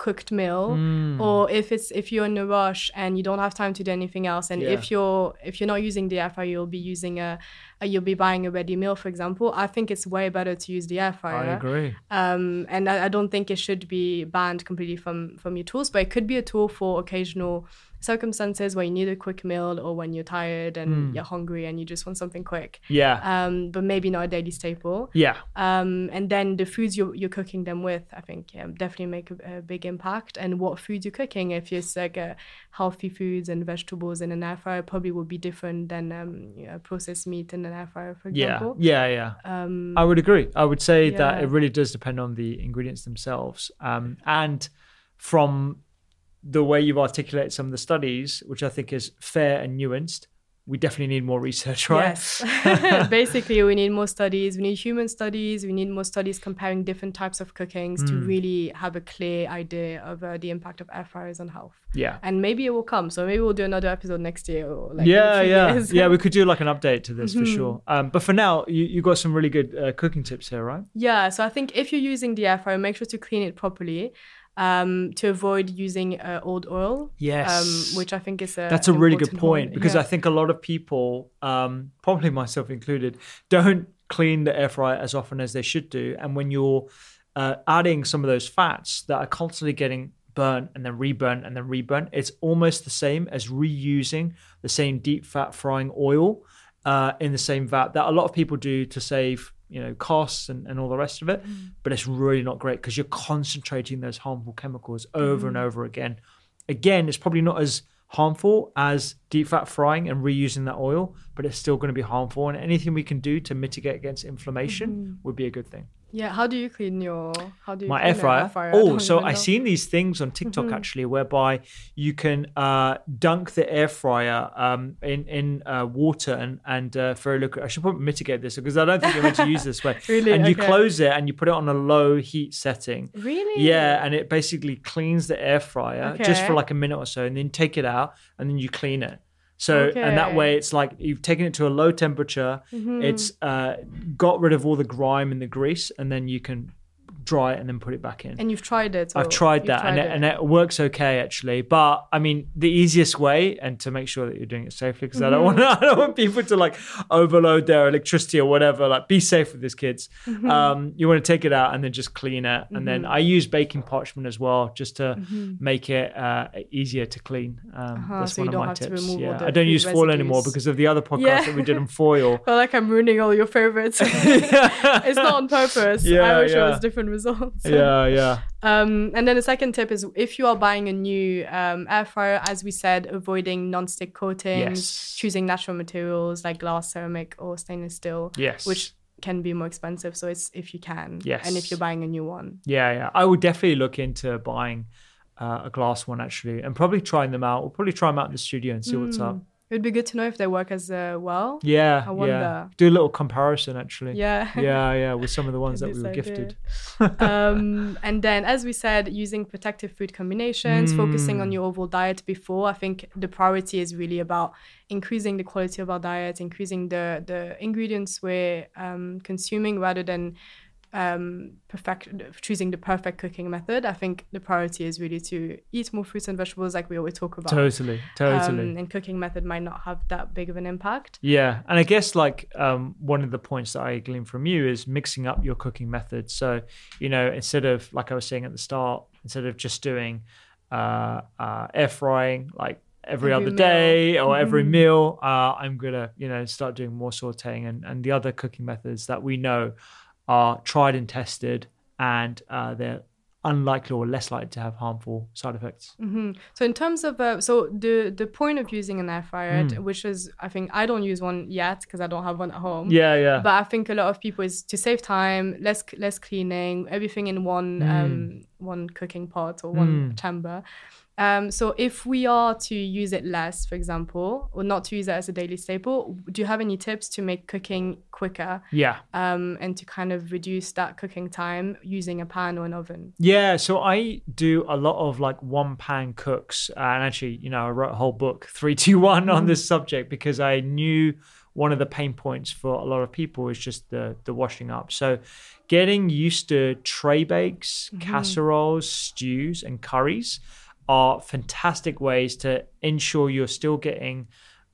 cooked meal Mm. or if it's if you're in a rush and you don't have time to do anything else and Yeah. if you're if you're not using the air fryer you'll be using a, a you'll be buying a ready meal for example i think it's way better to use the air fryer I agree. um, and I, I don't think it should be banned completely from from your tools, but it could be a tool for occasional circumstances where you need a quick meal or when you're tired and you're hungry and you just want something quick. Yeah. Um, but maybe not a daily staple. yeah. Um, and then the foods you're, you're cooking them with, I think, yeah, definitely make a, a big impact. And what foods you're cooking, if it's like uh, healthy foods and vegetables in an air fryer, probably will be different than um, you know, processed meat in an for Yeah. example. Yeah. Yeah. Um, I would agree. I would say that it really does depend on the ingredients themselves. Um, and from the way you've articulated some of the studies, which I think is fair and nuanced, we definitely need more research, right? Yes. Basically, we need more studies. We need human studies. We need more studies comparing different types of cookings to Hmm. really have a clear idea of uh, the impact of air fryers on health. Yeah. And maybe it will come. So maybe we'll do another episode next year. Or like yeah, yeah, years. yeah. We could do like an update to this Mm-hmm. for sure. Um, but for now, you you got some really good uh, cooking tips here, right? Yeah, so I think if you're using the air fryer, make sure to clean it properly um, to avoid using uh, old oil. Yes. Um, which I think is a That's a really good point one. because Yeah. I think a lot of people, um, probably myself included, don't clean the air fryer as often as they should do. And when you're uh, adding some of those fats that are constantly getting burnt and then reburnt and then reburnt, it's almost the same as reusing the same deep fat frying oil uh, in the same vat that a lot of people do to save you know costs and, and all the rest of it mm. but it's really not great because you're concentrating those harmful chemicals over and mm. over again. Again it's probably not as harmful as deep fat frying and reusing that oil but it's still going to be harmful and anything we can do to mitigate against inflammation mm-hmm. would be a good thing Yeah, how do you clean your how do you my clean air an fryer. Oh, so I know. seen these things on TikTok actually, whereby you can uh, dunk the air fryer um, in in uh, water and and uh, for a look. I should probably mitigate this because I don't think you're meant to use this way. Really? And you Okay. close it and you put it on a low heat setting. Really? Yeah, and it basically cleans the air fryer just for like a minute or so, and then take it out and then you clean it. So and that way it's like you've taken it to a low temperature. Mm-hmm. It's uh, got rid of all the grime and the grease, and then you can dry it and then put it back in. And you've tried it. I've tried that and, it, and it works okay actually. But I mean, the easiest way, and to make sure that you're doing it safely, because I don't want Mm-hmm. I don't want people to like overload their electricity or whatever. Like, be safe with this, kids. Mm-hmm. Um, you want to take it out and then just clean it, and then I use baking parchment as well, just to make it uh, easier to clean. Um, that's Mm-hmm. so one of my tips. yeah, I don't use foil anymore because of the other podcast Yeah. that we did on foil. feel like I'm ruining all your favorites. it's not on purpose. Yeah, I wish it yeah. was different results. yeah, yeah. Um, and then the second tip is if you are buying a new um, air fryer, as we said, avoiding non-stick coatings, Yes. choosing natural materials like glass, ceramic, or stainless steel. Yes. Which can be more expensive. So it's if you can. Yes. And if you're buying a new one. Yeah, yeah. I would definitely look into buying uh, a glass one actually, and probably trying them out. We'll probably try them out in the studio and see what's up. It would be good to know if they work as uh, well. Yeah, I yeah. wonder. Do a little comparison actually. Yeah. yeah, yeah, with some of the ones that we were idea. gifted. um, and then, as we said, using protective food combinations, focusing Mm. on your overall diet before. I think the priority is really about increasing the quality of our diet, increasing the the ingredients we're um, consuming, rather than um, perfect choosing the perfect cooking method. I think the priority is really to eat more fruits and vegetables, like we always talk about. Totally, totally. Um, and cooking method might not have that big of an impact. Yeah, and I guess like um, one of the points that I glean from you is mixing up your cooking methods. So you know, instead of like I was saying at the start, instead of just doing uh, uh, air frying like every, Every other meal. day or every Mhm. meal, uh, I'm gonna you know start doing more sautéing and and the other cooking methods that we know are tried and tested, and uh, they're unlikely or less likely to have harmful side effects. hmm So in terms of uh, so the the point of using an air fryer, Mm. which is I think I don't use one yet because I don't have one at home. Yeah, yeah. But I think a lot of people is to save time, less less cleaning, everything in one um, one cooking pot or one Mm. chamber. Um, so if we are to use it less, for example, or not to use it as a daily staple, do you have any tips to make cooking quicker yeah. um, and to kind of reduce that cooking time using a pan or an oven? Yeah, so I do a lot of like one pan cooks, and actually, you know, I wrote a whole book, three, two, one, on this subject because I knew one of the pain points for a lot of people is just the the washing up. So, getting used to tray bakes, casseroles, stews, and curries are fantastic ways to ensure you're still getting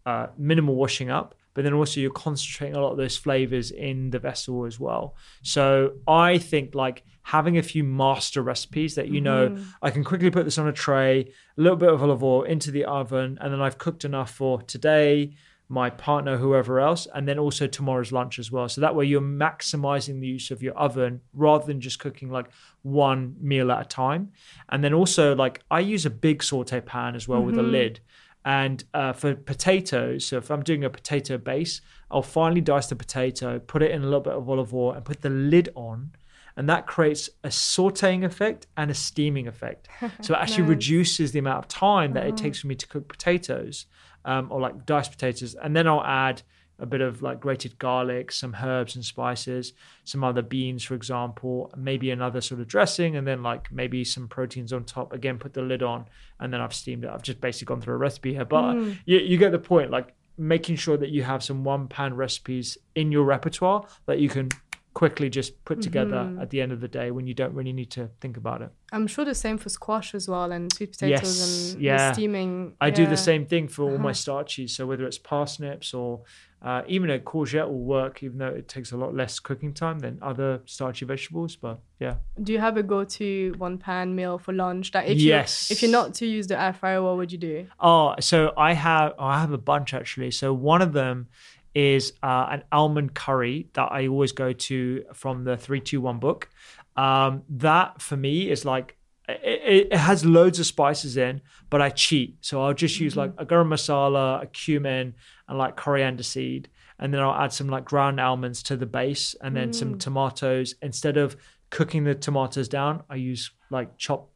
uh, minimal washing up, but then also you're concentrating a lot of those flavors in the vessel as well. So I think like having a few master recipes that you know I can quickly put this on a tray, a little bit of olive oil into the oven, and then I've cooked enough for today, my partner, whoever else, and then also tomorrow's lunch as well. So that way you're maximizing the use of your oven rather than just cooking like one meal at a time. And then also like I use a big saute pan as well with a lid. And uh, for potatoes, so if I'm doing a potato base, I'll finely dice the potato, put it in a little bit of olive oil, and put the lid on. And that creates a sauteing effect and a steaming effect. So it actually reduces the amount of time that it takes for me to cook potatoes um, or like diced potatoes. And then I'll add a bit of like grated garlic, some herbs and spices, some other beans, for example, maybe another sort of dressing, and then like maybe some proteins on top. Again, put the lid on, and then I've steamed it. I've just basically gone through a recipe here, but you, you get the point. Like making sure that you have some one pan recipes in your repertoire that you can quickly just put together mm-hmm. at the end of the day when you don't really need to think about it. I'm sure the same for squash as well and sweet potatoes Yes, and yeah. the steaming. I do the same thing for all my uh-huh. starchies. So whether it's parsnips or uh, even a courgette will work, even though it takes a lot less cooking time than other starchy vegetables. But yeah, Do you have a go-to one pan meal for lunch? That if Yes. you if you're not to use the air fryer, what would you do? Oh, so I have oh, I have a bunch actually. So one of them is uh, an almond curry that I always go to from the three two one book. Um, that for me is like it, it has loads of spices in, but I cheat. So I'll just use like a garam masala, a cumin, and like coriander seed, and then I'll add some like ground almonds to the base, and then some tomatoes. Instead of cooking the tomatoes down, I use like chopped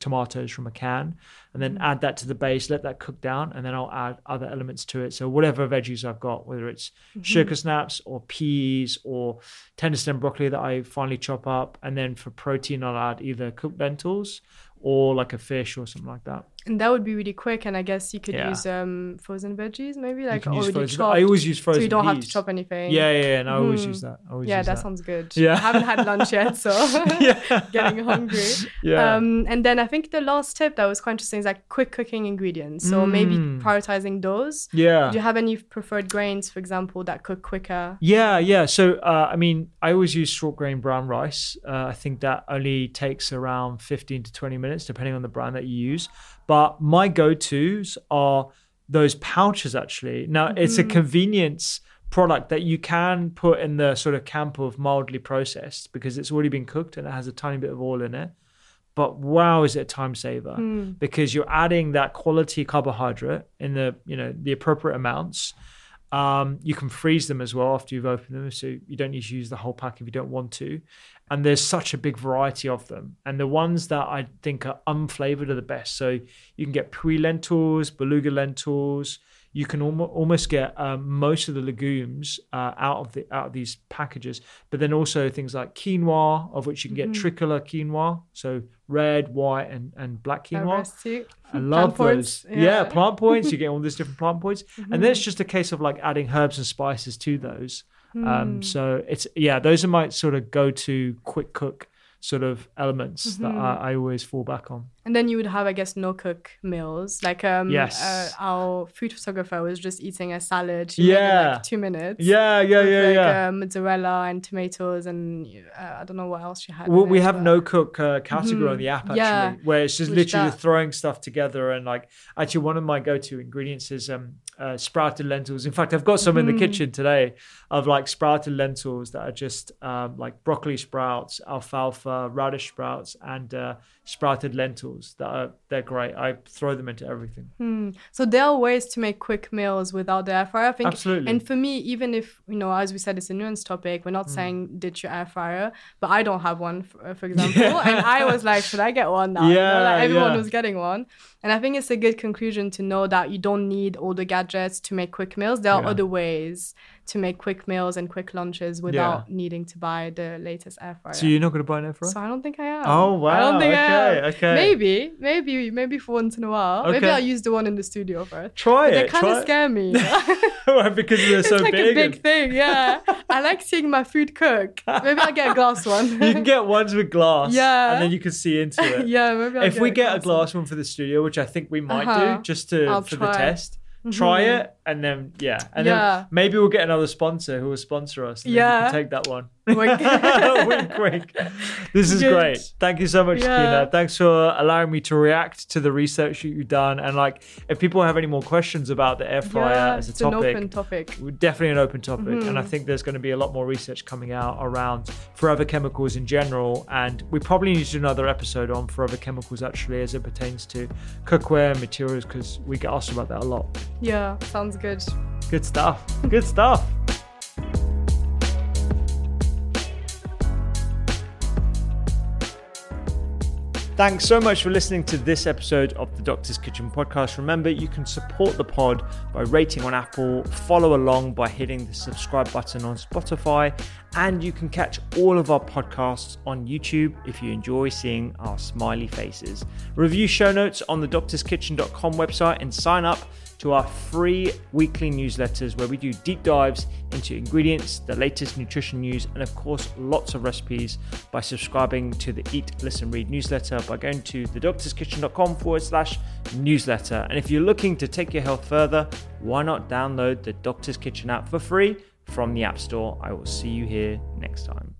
tomatoes from a can and then mm. add that to the base let that cook down and then i'll add other elements to it. So whatever veggies i've got whether it's mm-hmm. sugar snaps or peas or tender stem broccoli that i finally chop up and then for protein i'll add either cooked lentils or like a fish or something like that And that would be really quick. And I guess you could Yeah. use um frozen veggies, maybe like already frozen- chopped. I always use frozen veggies. so you don't have to chop anything. yeah yeah, yeah and i always Mhm. use that always Yeah, use that, that sounds good. Yeah. I haven't had lunch yet, so getting hungry. Yeah. Um, and then I think the last tip that was quite interesting is like quick cooking ingredients. So maybe Mm. prioritizing those. yeah Do you have any preferred grains, for example, that cook quicker? Yeah, yeah. So, uh, I mean, I always use short grain brown rice. Uh, I think that only takes around 15 to 20 minutes, depending on the brand that you use. But my go tos are those pouches, actually. Now, it's a mm-hmm. convenience product that you can put in the sort of camp of mildly processed because it's already been cooked and it has a tiny bit of oil in it. But wow, is it a time saver hmm. because you're adding that quality carbohydrate in the you know the appropriate amounts. Um, you can freeze them as well after you've opened them, so you don't need to use the whole pack if you don't want to. And there's such a big variety of them, and the ones that I think are unflavored are the best. So you can get Puy lentils, beluga lentils. You can almo- almost get um, most of the legumes uh, out of the out of these packages. But then also things like quinoa, of which you can get Mm-hmm. tricolor quinoa, so red, white, and and black quinoa. I love Plant points, those. Yeah. yeah. plant points. You get all these different plant points, and then it's just a case of like adding herbs and spices to those. Um, so it's yeah, those are my sort of go-to quick cook sort of elements that I, I always fall back on. And then you would have, I guess, no cook meals. Like um, Yes. uh, our food photographer was just eating a salad. In, Yeah. like two minutes. Yeah, yeah, yeah, like, yeah. Uh, mozzarella and tomatoes and uh, I don't know what else she had. Well, we it, have but- no cook uh, category on the app actually, Yeah. where it's just Which literally that- throwing stuff together and like actually one of my go-to ingredients is um uh, sprouted lentils. In fact, I've got some in Mm-hmm. the kitchen today of like sprouted lentils that are just um, like broccoli sprouts, alfalfa, radish sprouts, and uh, sprouted lentils that are they're great. I throw them into everything. Hmm. So there are ways to make quick meals without the air fryer. I think, Absolutely. And for me, even if you know, as we said, it's a nuanced topic. We're not Hmm. saying ditch your air fryer, but I don't have one, for, for example. And I was like, should I get one now? You know, Yeah, like everyone yeah. was getting one, and I think it's a good conclusion to know that you don't need all the gadgets to make quick meals. There are Yeah. other ways to make quick meals and quick lunches without needing to buy the latest air fryer. So you're not going to buy an air fryer? So I don't think I am. Oh, I don't wow. think I Okay, am. okay. Maybe, maybe, maybe for once in a while. Okay. Maybe I'll use the one in the studio first. Try But They it. kind try of scare me. because they're it's so like big. a big and- thing. Yeah, I like seeing my food cook. Maybe I'll get a glass one. you can get ones with glass, Yeah. and then you can see into it. yeah, maybe. I'll if we get a glass one for the studio, which I think we might Uh-huh. do, just to I'll for try. the test, try it, and then yeah, and Yeah. then maybe we'll get another sponsor who will sponsor us. And Yeah. take that one. Wink. wink, wink. This is Good. great. Thank you so much, Yeah. Kina. Thanks for allowing me to react to the research that you've done. And like, if people have any more questions about the air fryer yeah, as a it's topic, an open topic. definitely an open topic and Mm-hmm. i think there's going to be a lot more research coming out around forever chemicals in general and we probably need to do another episode on forever chemicals actually as it pertains to cookware and materials because we get asked about that a lot Yeah, sounds good. good stuff good stuff Thanks so much for listening to this episode of the Doctor's Kitchen podcast. Remember, you can support the pod by rating on Apple, follow along by hitting the subscribe button on Spotify, and you can catch all of our podcasts on YouTube if you enjoy seeing our smiley faces. Review show notes on the doctorskitchen.com website and sign up to our free weekly newsletters where we do deep dives into ingredients, the latest nutrition news, and of course, lots of recipes by subscribing to the Eat, Listen, Read newsletter by going to thedoctorskitchen.com forward slash newsletter. And if you're looking to take your health further, why not download the Doctor's Kitchen app for free from the App Store? I will see you here next time.